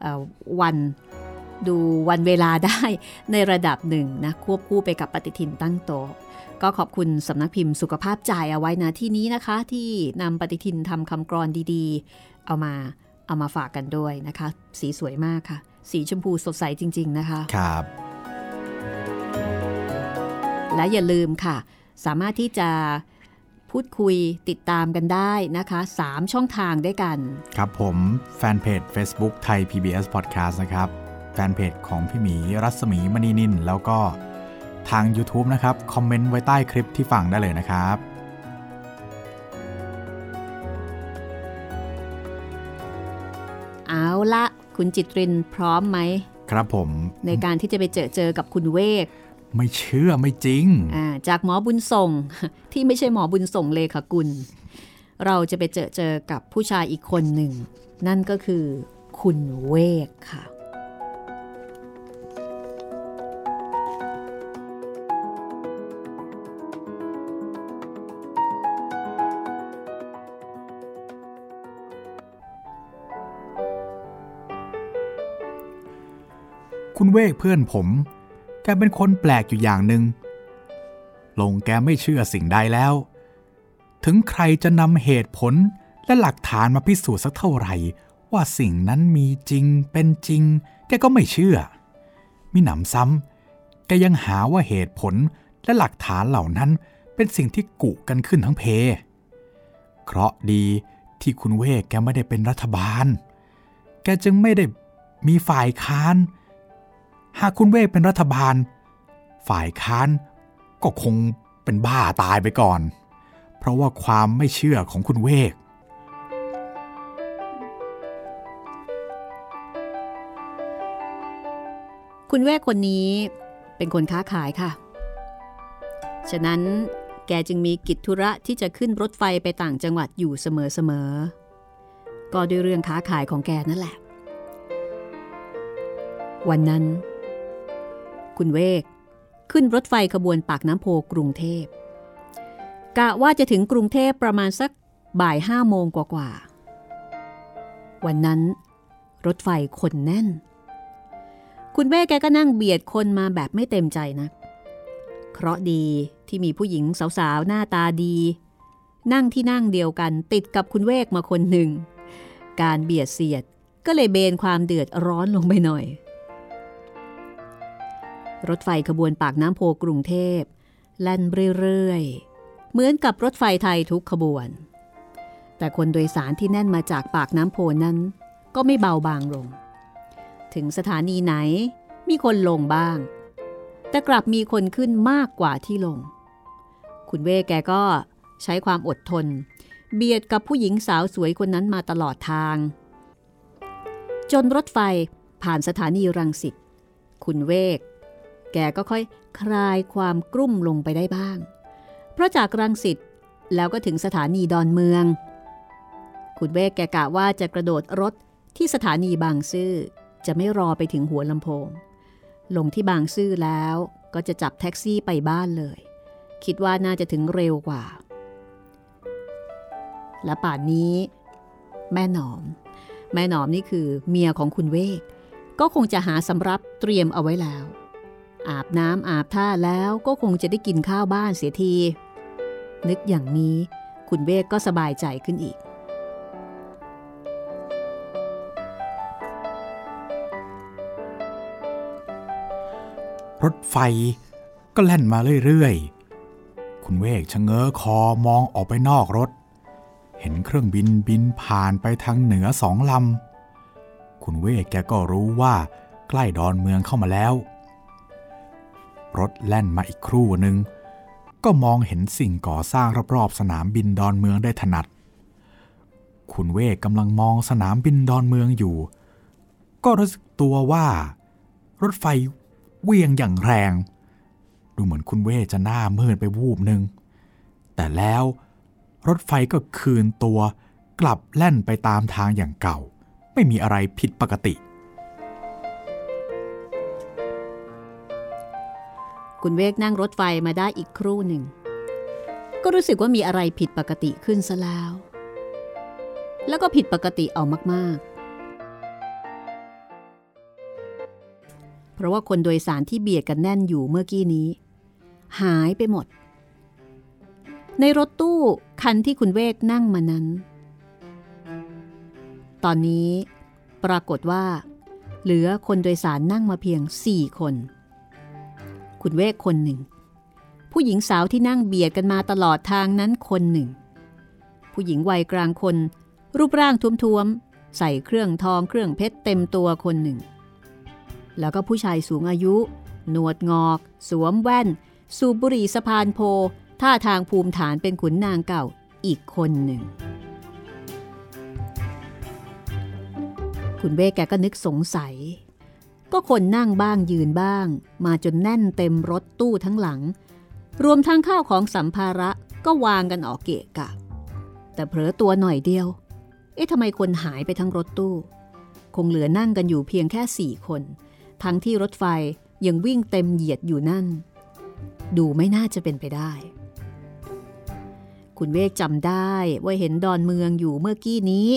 เอ่อวันดูวันเวลาได้ในระดับหนึ่งนะควบคู่ไปกับปฏิทินตั้งโต๊ะ ก็ขอบคุณสำนักพิมพ์สุขภาพจ่ายเอาไว้นะที่นี้นะคะ ที่นำปฏิทินทำคำกรอนดีๆ เอามาเอามาฝากกันด้วยนะคะ สีสวยมากค่ะ สีชมพูสดใสจริง ๆ นะคะ ครับ และอย่าลืมค่ะ สามารถที่จะพูดคุยติดตามกันได้นะคะ 3 ช่องทางด้วยกัน ครับผมแฟนเพจ Facebook ไทย PBS Podcast นะครับ แฟนเพจของพี่หมีรัศมีมณีนินแล้วก็ ทาง YouTube นะครับ คอมเมนต์ไว้ใต้คลิปที่ฟังได้เลยนะครับ เอาละคุณจิตรินพร้อมไหม ครับผม ในการที่จะไปเจอเจอกับคุณเวก ไม่เชื่อไม่จริงอ่าจากหมอบุญส่ง ที่ไม่ใช่หมอบุญส่งเลยค่ะกุล เราจะไปเจอเจอกับผู้ชายอีกคนหนึ่ง นั่นก็คือคุณเวกค่ะ คุณเวกเพื่อนผม แกเป็นคนแปลกอยู่อย่างหนึ่งลงแกไม่เชื่อสิ่งใดแล้ว ถึงใครจะนำเหตุผลและหลักฐานมาพิสูจน์สักเท่าไหร่ ว่าสิ่งนั้นมีจริงเป็นจริง แกก็ไม่เชื่อ มิหนำซ้ำแกยังหาว่าเหตุผลและหลักฐานเหล่านั้นเป็นสิ่งที่กุกันขึ้นทั้งเพ เคราะดีที่คุณเวกแกไม่ได้เป็นรัฐบาล แกจึงไม่ได้มีฝ่ายค้าน หากคุณเวกเป็นรัฐบาล ฝ่ายค้านก็คงเป็นบ้าตายไปก่อน เพราะว่าความไม่เชื่อของคุณเวก คุณเวกคนนี้เป็นคนค้าขายค่ะ ฉะนั้นแกจึงมีกิจธุระที่จะขึ้นรถไฟไปต่างจังหวัดอยู่เสมอๆ ก็ด้วยเรื่องค้าขายของแกนั่นแหละ วันนั้น คุณเวก ขึ้นรถไฟขบวนปากน้ำโพกรุงเทพ กะว่าจะถึงกรุงเทพประมาณสักบ่ายห้าโมงกว่าๆวันนั้น รถไฟคนแน่น คุณแม่แกก็นั่งเบียดคนมาแบบไม่เต็มใจนะ เคราะดีที่มีผู้หญิงสาวๆ หน้าตาดี นั่งที่นั่งเดียวกันติดกับคุณเวกมาคนหนึ่ง การเบียดเสียดก็เลยเบนความเดือดร้อนลงไปหน่อย รถไฟขบวนปากน้ำโพกรุงเทพแล่นเรื่อยๆ เหมือนกับรถไฟไทยทุกขบวน แต่คนโดยสารที่แน่นมาจากปากน้ำโพนั้น ก็ไม่เบาบางลง ถึงสถานีไหนมีคนลงบ้าง แต่กลับมีคนขึ้นมากกว่าที่ลง คุณเวแกก็ใช้ความอดทน เบียดกับผู้หญิงสาวสวยคนนั้นมาตลอดทาง จนรถไฟผ่านสถานีรังสิต คุณเวก แกก็ค่อยคลายความกลุ้มลงไปได้บ้าง เพราะจากรังสิตแล้วก็ถึงสถานีดอนเมือง คุณเวกแกกะว่าจะกระโดดรถที่สถานีบางซื่อจะไม่รอไปถึงหัวลำโพง ลงที่บางซื่อแล้วก็จะจับแท็กซี่ไปบ้านเลย คิดว่าน่าจะถึงเร็วกว่า และป่านนี้ แม่หนอม แม่หนอมนี่คือเมียของคุณเวก ก็คงจะหาสำรับเตรียมเอาไว้แล้ว อาบน้ำอาบท่าแล้วก็คงจะได้กินข้าวบ้านเสียที นึกอย่างนี้คุณเวกก็สบายใจขึ้นอีก รถไฟก็แล่นมาเรื่อยๆ คุณเวกชะเง้อคอมองออกไปนอกรถ เห็นเครื่องบินบินผ่านไปทางเหนือสองลำ คุณเวกแกก็รู้ว่าใกล้ดอนเมืองเข้ามาแล้ว รถแล่นมาอีกครู่หนึ่งก็มองเห็นสิ่งก่อสร้างรอบๆสนามบินดอนเมืองได้ถนัด คุณเวกกำลังมองสนามบินดอนเมืองอยู่ ก็รู้สึกตัวว่า รถไฟเวียงอย่างแรง ดูเหมือนคุณเวจะหน้ามืดไปวูบหนึ่ง แต่แล้วรถไฟก็คืนตัวกลับแล่นไปตามทางอย่างเก่า ไม่มีอะไรผิดปกติ คุณเวกนั่งรถไฟมาได้อีกครู่หนึ่ง ก็รู้สึกว่ามีอะไรผิดปกติขึ้นซะแล้ว แล้วก็ผิดปกติเอามากๆ เพราะว่าคนโดยสารที่เบียดกันแน่นอยู่เมื่อกี้นี้ หายไปหมด ในรถตู้คันที่คุณเวกนั่งมานั้น ตอนนี้ปรากฏว่า เหลือคนโดยสารนั่งมาเพียง4คน คุณเวกคนหนึ่ง ผู้หญิงสาวที่นั่งเบียดกันมาตลอดทางนั้นคนหนึ่ง ผู้หญิงวัยกลางคน รูปร่างท้วมๆ ใส่เครื่องทองเครื่องเพชรเต็มตัวคนหนึ่ง แล้วก็ผู้ชายสูงอายุ หนวดงอก สวมแว่น สูบบุหรี่สะพานโพท่าทางภูมิฐานเป็นขุนนางเก่าอีกคนหนึ่ง คุณเบ้แกก็นึกสงสัย ก็คนนั่งบ้างยืนบ้าง มาจนแน่นเต็มรถตู้ทั้งหลัง รวมทั้งข้าวของสัมภาระก็วางกันออกเกะกะ แต่เผลอตัวหน่อยเดียว เอ๊ะทำไมคนหายไปทั้งรถตู้ คงเหลือนั่งกันอยู่เพียงแค่สี่คน ทั้งที่รถไฟยังวิ่งเต็มเหยียดอยู่นั่น ดูไม่น่าจะเป็นไปได้ คุณเวกจำได้ว่าเห็นดอนเมืองอยู่เมื่อกี้นี้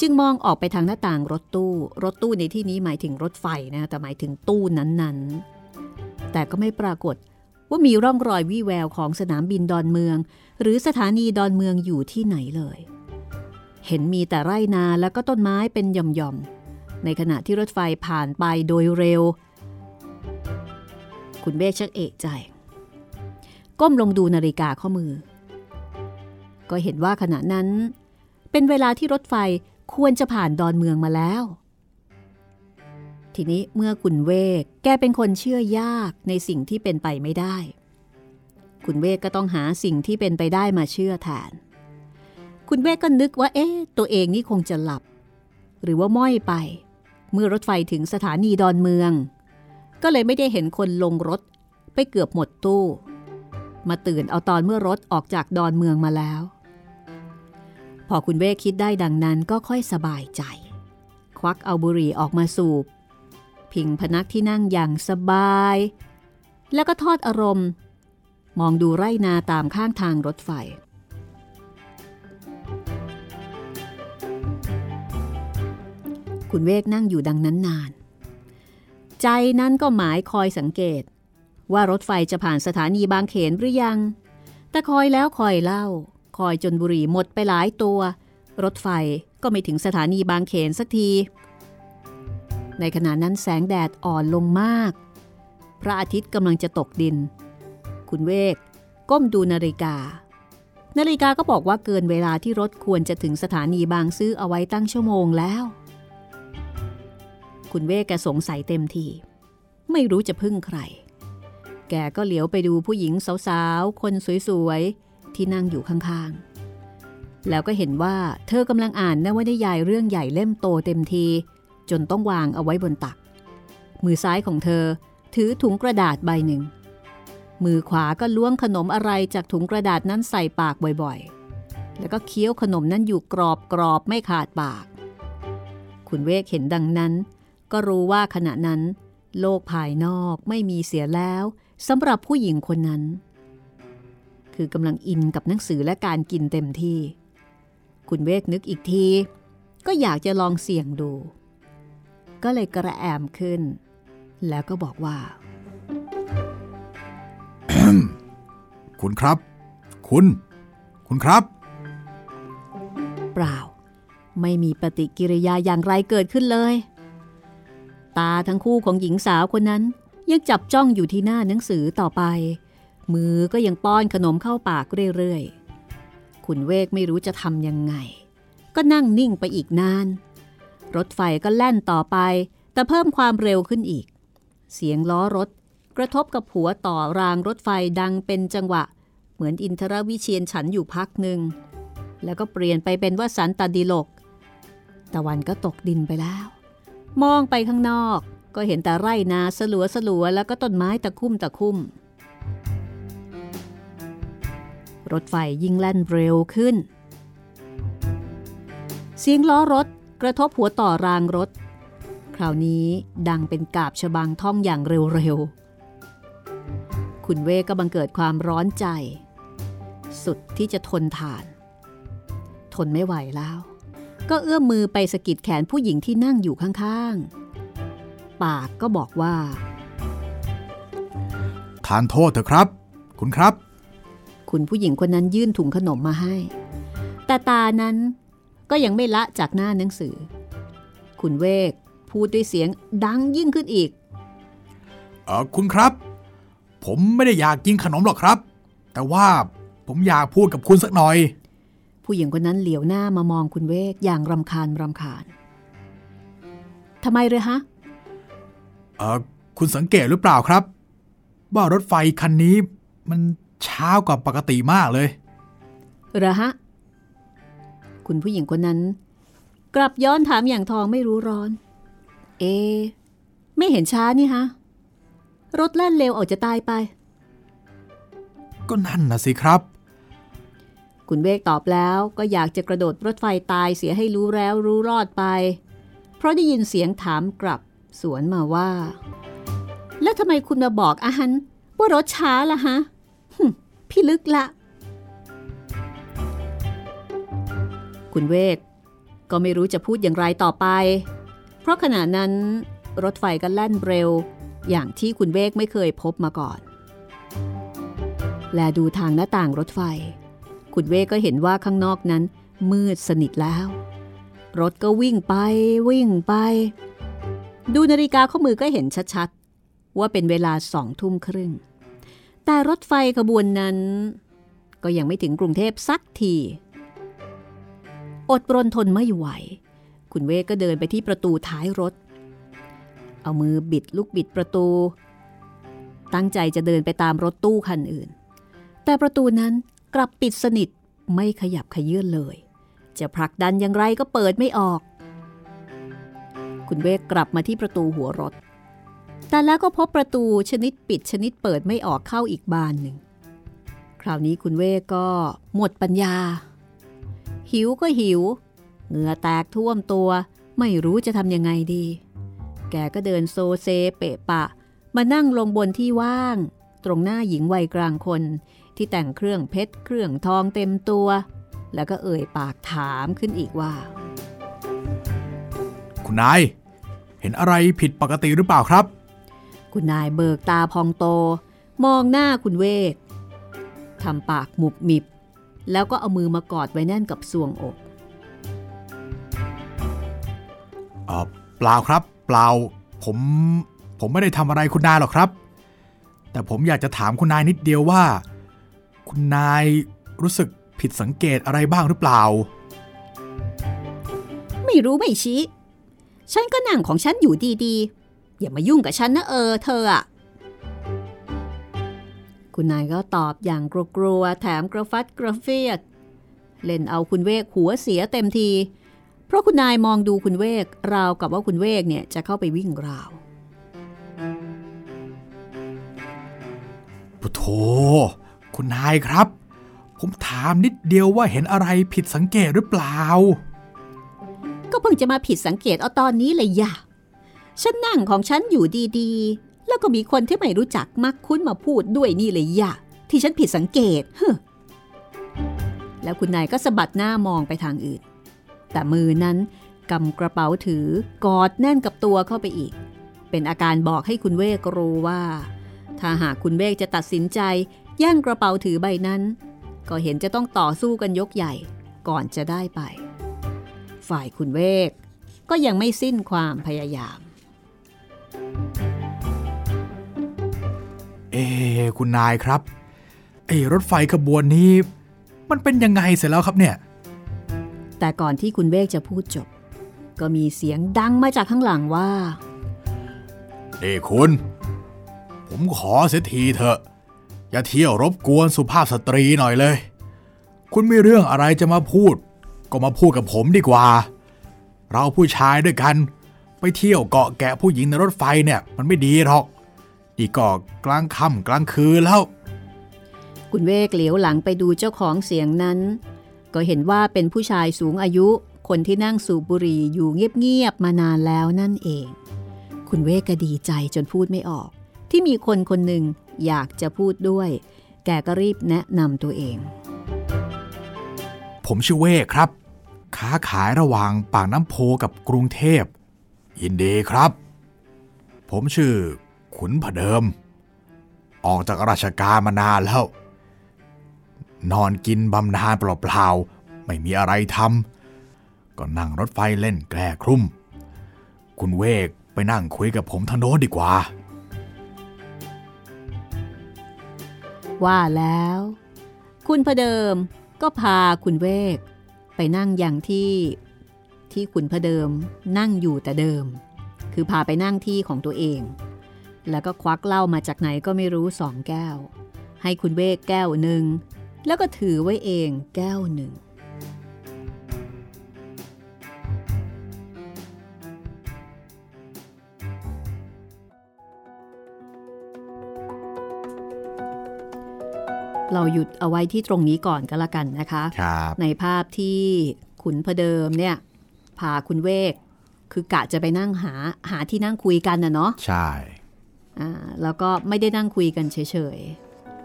จึงมองออกไปทางหน้าต่างรถตู้ รถตู้ในที่นี้หมายถึงรถไฟนะแต่หมายถึงตู้นั้นๆ แต่ก็ไม่ปรากฏว่ามีร่องรอยวี่แววของสนามบินดอนเมือง หรือสถานีดอนเมืองอยู่ที่ไหนเลย เห็นมีแต่ไร่นาแล้วก็ต้นไม้เป็นหย่อมๆ ในขณะที่รถไฟผ่านไปโดยเร็ว คุณเบกชักเอกใจ ก้มลงดูนาฬิกาข้อมือ ก็เห็นว่าขณะนั้น เป็นเวลาที่รถไฟ ควรจะผ่านดอนเมืองมาแล้ว ทีนี้เมื่อคุณเวกแกเป็นคนเชื่อยากในสิ่งที่เป็นไปไม่ได้ คุณเวกก็ต้องหาสิ่งที่เป็นไปได้มาเชื่อแทน คุณเวกก็นึกว่า เอ๊ะ ตัวเองนี่คงจะหลับ หรือว่าม้อยไป เมื่อรถไฟถึงสถานีดอนเมือง ก็เลยไม่ได้เห็นคนลงรถไปเกือบหมดตู้ มาตื่นเอาตอนเมื่อรถออกจากดอนเมืองมาแล้ว พอคุณเวกคิดได้ดังนั้นก็ค่อยสบายใจ ควักเอาบุหรี่ออกมาสูบ พิงพนักที่นั่งอย่างสบาย แล้วก็ทอดอารมณ์ มองดูไร่นาตามข้างทางรถไฟคุณเวกนั่งอยู่ดังนั้นนาน ใจนั้นก็หมายคอยสังเกต ว่ารถไฟจะผ่านสถานีบางเขนหรือยัง แต่คอยแล้วคอยเล่า คอยจนบุรีหมดไปหลายตัว รถไฟก็ไม่ถึงสถานีบางเขนสักที ในขณะนั้นแสงแดดอ่อนลงมาก พระอาทิตย์กำลังจะตกดิน คุณเวกก้มดูนาฬิกา นาฬิกาก็บอกว่าเกินเวลาที่รถควรจะถึงสถานีบางซื้อเอาไว้ตั้งชั่วโมงแล้ว คุณเวกแกสงสัยเต็มที ไม่รู้จะพึ่งใคร แกก็เหลียวไปดูผู้หญิงสาวๆ คนสวยๆ ที่นั่งอยู่ข้างๆ แล้วก็เห็นว่าเธอกำลังอ่านนวนิยายเรื่องใหญ่เล่มโตเต็มที จนต้องวางเอาไว้บนตัก มือซ้ายของเธอถือถุงกระดาษใบหนึ่ง มือขวาก็ล้วงขนมอะไรจากถุงกระดาษนั้นใส่ปากบ่อยๆ แล้วก็เคี้ยวขนมนั้นอยู่กรอบกรอบไม่ขาดปาก คุณเวกเห็นดังนั้น ก็รู้ว่าขณะนั้น โลกภายนอกไม่มีเสียแล้วสำหรับผู้หญิงคนนั้น คือกำลังอินกับหนังสือและการกินเต็มที่ คุณเวกนึกอีกที ก็อยากจะลองเสี่ยงดู ก็เลยกระแอมขึ้น แล้วก็บอกว่า คุณครับ คุณ คุณครับ เปล่า ไม่มีปฏิกิริยาอย่างไรเกิดขึ้นเลย ตาทั้งคู่ของหญิงสาวคนนั้นยังจับจ้องอยู่ที่หน้าหนังสือต่อไป มือก็ยังป้อนขนมเข้าปากเรื่อยๆ คุณเวกไม่รู้จะทำยังไง ก็นั่งนิ่งไปอีกนาน รถไฟก็แล่นต่อไป แต่เพิ่มความเร็วขึ้นอีก เสียงล้อรถกระทบกับหัวต่อรางรถไฟดังเป็นจังหวะ เหมือนอินทรวิเชียนฉันอยู่พักหนึ่ง แล้วก็เปลี่ยนไปเป็นว่าสันตดิโลก ตะวันก็ตกดินไปแล้ว มองไปข้างนอกก็เห็นแต่ไร่นาสลัวสลัวแล้วก็ต้นไม้ตะคุ่มตะคุ่ม รถไฟยิ่งแล่นเร็วขึ้น เสียงล้อรถกระทบหัวต่อรางรถ คราวนี้ดังเป็นกาบฉบังท่องอย่างเร็วๆ คุณเวก็บังเกิดความร้อนใจ สุดที่จะทนทาน ทนไม่ไหวแล้ว ก็เอื้อมมือไปสะกิดแขนผู้หญิงที่นั่งอยู่ข้างๆ ปากก็บอกว่า ทานโทษเถอะครับ คุณครับ คุณผู้หญิงคนนั้นยื่นถุงขนมมาให้ แต่ตานั้นก็ยังไม่ละจากหน้าหนังสือ คุณเวกพูดด้วยเสียงดังยิ่งขึ้นอีก เออคุณครับ ผมไม่ได้อยากกินขนมหรอกครับ แต่ว่าผมอยากพูดกับคุณสักหน่อย ผู้หญิงคนนั้นเหลียวหน้ามามองคุณเวกอย่างรำคาญรำคาญทำไมเลยฮะ เออคุณสังเกตหรือเปล่าครับ ว่ารถไฟคันนี้มัน ช้ากว่าปกติมากเลยเหรอฮะ คุณผู้หญิงคนนั้น กลับย้อนถามอย่างทองไม่รู้ร้อน เอ ไม่เห็นช้านี่ฮะ รถแล่นเร็วออกจะตายไป ก็นั่นนะสิครับ คุณเวกตอบแล้วก็อยากจะกระโดดรถไฟตายเสียให้รู้แล้วรู้รอดไป เพราะได้ยินเสียงถามกลับสวนมาว่า แล้วทำไมคุณมาบอกอาหันว่ารถช้าล่ะฮะหึ พี่ลึกละ คุณเวกก็ไม่รู้จะพูดอย่างไรต่อไป เพราะขณะนั้นรถไฟก็แล่นเร็ว อย่างที่คุณเวกไม่เคยพบมาก่อน และดูทางหน้าต่างรถไฟ คุณเวกก็เห็นว่าข้างนอกนั้น มืดสนิทแล้ว รถก็วิ่งไปวิ่งไป ดูนาฬิกาข้อมือก็เห็นชัดๆ ว่าเป็นเวลาสองทุ่มครึ่ง แต่รถไฟขบวนนั้น ก็ยังไม่ถึงกรุงเทพสักที อดรนทนไม่ไหว คุณเวกก็เดินไปที่ประตูท้ายรถ เอามือบิดลูกบิดประตู ตั้งใจจะเดินไปตามรถตู้คันอื่น แต่ประตูนั้นกลับปิดสนิทไม่ขยับขยื่นเลย จะผลักดันอย่างไรก็เปิดไม่ออก คุณเวกกลับมาที่ประตูหัวรถ แต่แล้วก็พบประตูชนิดปิดชนิดเปิดไม่ออกเข้าอีกบานหนึ่ง คราวนี้คุณเวกก็หมดปัญญา หิวก็หิว เหงื่อแตกท่วมตัว ไม่รู้จะทำยังไงดี แกก็เดินโซเซเปะปะ มานั่งลงบนที่ว่าง ตรงหน้าหญิงวัยกลางคน ที่แต่งเครื่องเพชรเครื่องทองเต็มตัว แล้วก็เอ่ยปากถามขึ้นอีกว่า คุณนาย เห็นอะไรผิดปกติหรือเปล่าครับ คุณนายเบิกตาพองโต มองหน้าคุณเวกทำปากหมุบหมิบ แล้วก็เอามือมากอดไว้แน่นกับสวงอกเออเปล่าครับ เปล่าผมผมไม่ได้ทำอะไรคุณนายหรอกครับ แต่ผมอยากจะถามคุณนายนิดเดียวว่า คุณนายรู้สึกผิดสังเกตอะไรบ้างหรือเปล่า ไม่รู้ไม่ชี้ ฉันก็นั่งของฉันอยู่ดีๆ อย่ามายุ่งกับฉันนะเออเธออะคุณนายก็ตอบอย่างกลัวๆแถมกระฟัดกระเฟียด เล่นเอาคุณเวกหัวเสียเต็มที เพราะคุณนายมองดูคุณเวกราวกับว่าคุณเวกเนี่ยจะเข้าไปวิ่งราวปุโธคุณนายครับ ผมถามนิดเดียวว่าเห็นอะไรผิดสังเกตหรือเปล่า ก็เพิ่งจะมาผิดสังเกตเอาตอนนี้เลยอย่า ฉันนั่งของฉันอยู่ดีๆ แล้วก็มีคนที่ไม่รู้จักมักคุ้นมาพูดด้วยนี่เลยย่าที่ฉันผิดสังเกตเฮ้อแล้วคุณนายก็สะบัดหน้ามองไปทางอื่น แต่มือนั้นกำกระเป๋าถือกอดแน่นกับตัวเข้าไปอีก เป็นอาการบอกให้คุณเวกรู้ว่า ถ้าหากคุณเวกจะตัดสินใจแย่งกระเป๋าถือใบนั้น ก็เห็นจะต้องต่อสู้กันยกใหญ่ก่อนจะได้ไป ฝ่ายคุณเวกก็ยังไม่สิ้นความพยายาม เอ๊ะคุณนายครับไอ้รถไฟขบวนนี้ มันเป็นยังไงเสร็จแล้วครับเนี่ย แต่ก่อนที่คุณเวกจะพูดจบ ก็มีเสียงดังมาจากข้างหลังว่าเอ้คุณผผมขอเสียทีเถอะ อย่าเที่ยวรบกวนสุภาพสตรีหน่อยเลย คุณมีเรื่องอะไรจะมาพูด ก็มาพูดกับผมดีกว่า เราผู้ชายด้วยกัน ไปเที่ยวเกาะแกะผู้หญิงในรถไฟเนี่ย มันไม่ดีหรอก อีกก็กลางค่ำกลางคืนแล้ว คุณเวกเหลียวหลังไปดูเจ้าของเสียงนั้น ก็เห็นว่าเป็นผู้ชายสูงอายุคนที่นั่งสูบบุหรี่อยู่เงียบๆมานานแล้วนั่นเอง คุณเวกก็ดีใจจนพูดไม่ออก ที่มีคนคนหนึ่งอยากจะพูดด้วย แกก็รีบแนะนำตัวเอง ผมชื่อเวกครับ ค้าขายระหว่างปากน้ำโพกับกรุงเทพยินดีครับ ผมชื่อ ขุนผเดิม ออกจากราชการมานานแล้ว นอนกินบำนาญเปล่าๆ ไม่มีอะไรทำก็นั่งรถไฟเล่นแกล้ครุ่ม คุณเวกไปนั่งคุยกับผมทางโน้นดีกว่า ว่าแล้ว คุณพเดิมก็พาคุณเวก ไปนั่งอย่างที่ที่คุณพเดิมนั่งอยู่แต่เดิม คือพาไปนั่งที่ของตัวเอง แล้วก็ควักเหล้ามาจากไหนก็ไม่รู้สองแก้ว ให้คุณเวกแก้วหนึ่ง แล้วก็ถือไว้เองแก้วหนึ่ง เราหยุดเอาไว้ที่ตรงนี้ก่อนก็แล้วกันนะคะครับในภาพที่ขุนพเดิมเนี่ยพาคุณเวกคือกะจะไปนั่งหาหาที่นั่งคุยกันนะเนาะใช่อ่า แล้วก็ไม่ได้นั่งคุยกันเฉย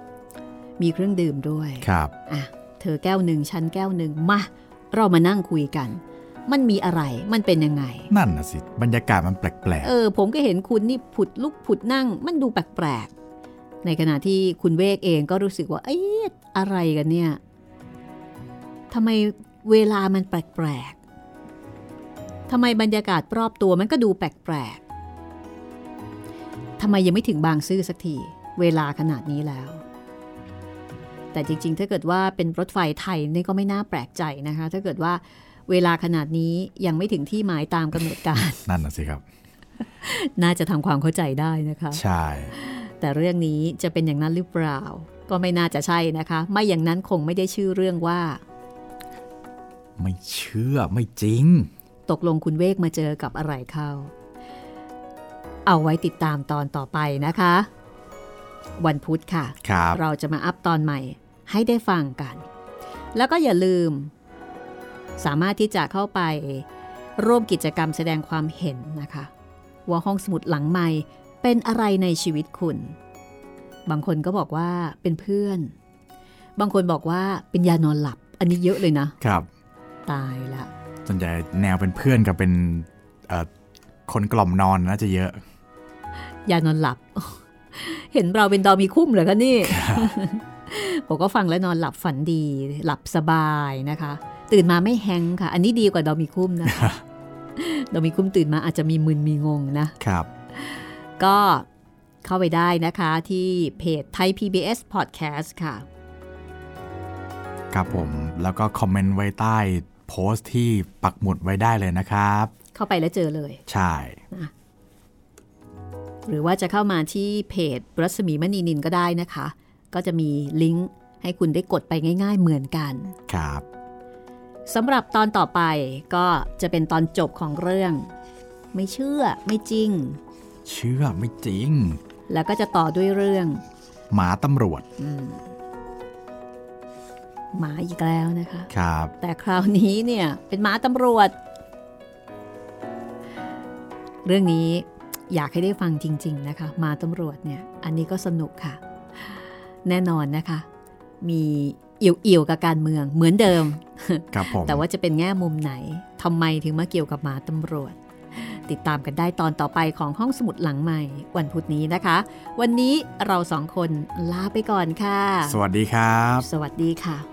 ๆ มีเครื่องดื่มด้วย ครับ อะ เธอแก้วหนึ่งฉันแก้วหนึ่งมา เรามานั่งคุยกัน มันมีอะไร มันเป็นยังไง นั่นน่ะสิ บรรยากาศมันแปลกเออ ผมก็เห็นคุณนี่ผุดลุกผุดนั่ง มันดูแปลกๆ ในขณะที่คุณเวกเองก็รู้สึกว่า เอ๊ะ อะไรกันเนี่ยทำไมเวลามันแปลกๆทำไมบรรยากาศรอบตัวมันก็ดูแปลกๆ ทำไมยังไม่ถึงบางซื่อสักทีเวลาขนาดนี้แล้ว แต่จริงๆ ถ้าเกิดว่าเป็นรถไฟไทยนี่ก็ไม่น่าแปลกใจนะคะ ถ้าเกิดว่าเวลาขนาดนี้ยังไม่ถึงที่หมายตามกำหนดการๆนั่นน่ะสิครับ น่าจะทำความเข้าใจได้นะคะ ใช่ แต่เรื่องนี้จะเป็นอย่างนั้นหรือเปล่า ก็ไม่น่าจะใช่นะคะ ไม่อย่างนั้นคงไม่ได้ชื่อเรื่องว่า ไม่เชื่อไม่จริง ตกลงคุณเวกมาเจอกับอะไรเข้า เอาไว้ติดตามตอนต่อไปนะคะ วันพุธค่ะครับเราจะมาอัพตอนใหม่ให้ได้ฟังกัน แล้วก็อย่าลืม สามารถที่จะเข้าไปร่วมกิจกรรมแสดงความเห็นนะคะ ว่าห้องสมุดหลังใหม่เป็นอะไรในชีวิตคุณ บางคนก็บอกว่าเป็นเพื่อน บางคนบอกว่าเป็นยานอนหลับ อันนี้เยอะเลยนะครับ ตายละส่วนใหญ่แนวเป็นเพื่อนกับเป็นเอ่อคนกล่อมนอนน่าจะเยอะ ยานอนหลับ เห็นเราเป็นดอมีคุ้มเหรอคะนี่ผมก็ฟังแล้วนอนหลับฝันดี หลับสบายนะคะ ตื่นมาไม่แฮงก์ค่ะ อันนี้ดีกว่าดอมีคุ้มนะคะดอมีคุ้มตื่นมาอาจจะมีมึนมีงงนะครับ ก็เข้าไปได้นะคะที่เพจไทย PBS Podcast ค่ะ ครับผมแล้วก็คอมเมนต์ไว้ใต้โพสต์ที่ปักหมุดไว้ได้เลยนะครับ เข้าไปแล้วเจอเลย ใช่ หรือว่าจะเข้ามาที่เพจรัศมีมณีนินก็ได้นะคะ ก็จะมีลิงก์ให้คุณได้กดไปง่าย ๆ เหมือนกันครับสำหรับตอนต่อไปก็จะเป็นตอนจบของเรื่อง ไม่เชื่อไม่จริง เชื่อไม่จริง แล้วก็จะต่อด้วยเรื่อง หมาตำรวจหมาอีกแล้วนะคะ ครับ แต่คราวนี้เนี่ยเป็นหมาตำรวจ เรื่องนี้ อยากให้ได้ฟังจริง ๆ นะคะหมาตำรวจเนี่ย อันนี้ก็สนุกค่ะ แน่นอนนะคะ มีเอี่ยวๆกับการเมืองเหมือนเดิมครับผมแต่ว่าจะเป็นแง่มุมไหนทำไมถึงมาเกี่ยวกับหมาตำรวจ ติดตามกันได้ตอนต่อไปของห้องสมุดหลังใหม่ วันพุธนี้นะคะ วันนี้เราสองคนลาไปก่อนค่ะ สวัสดีครับ สวัสดีค่ะ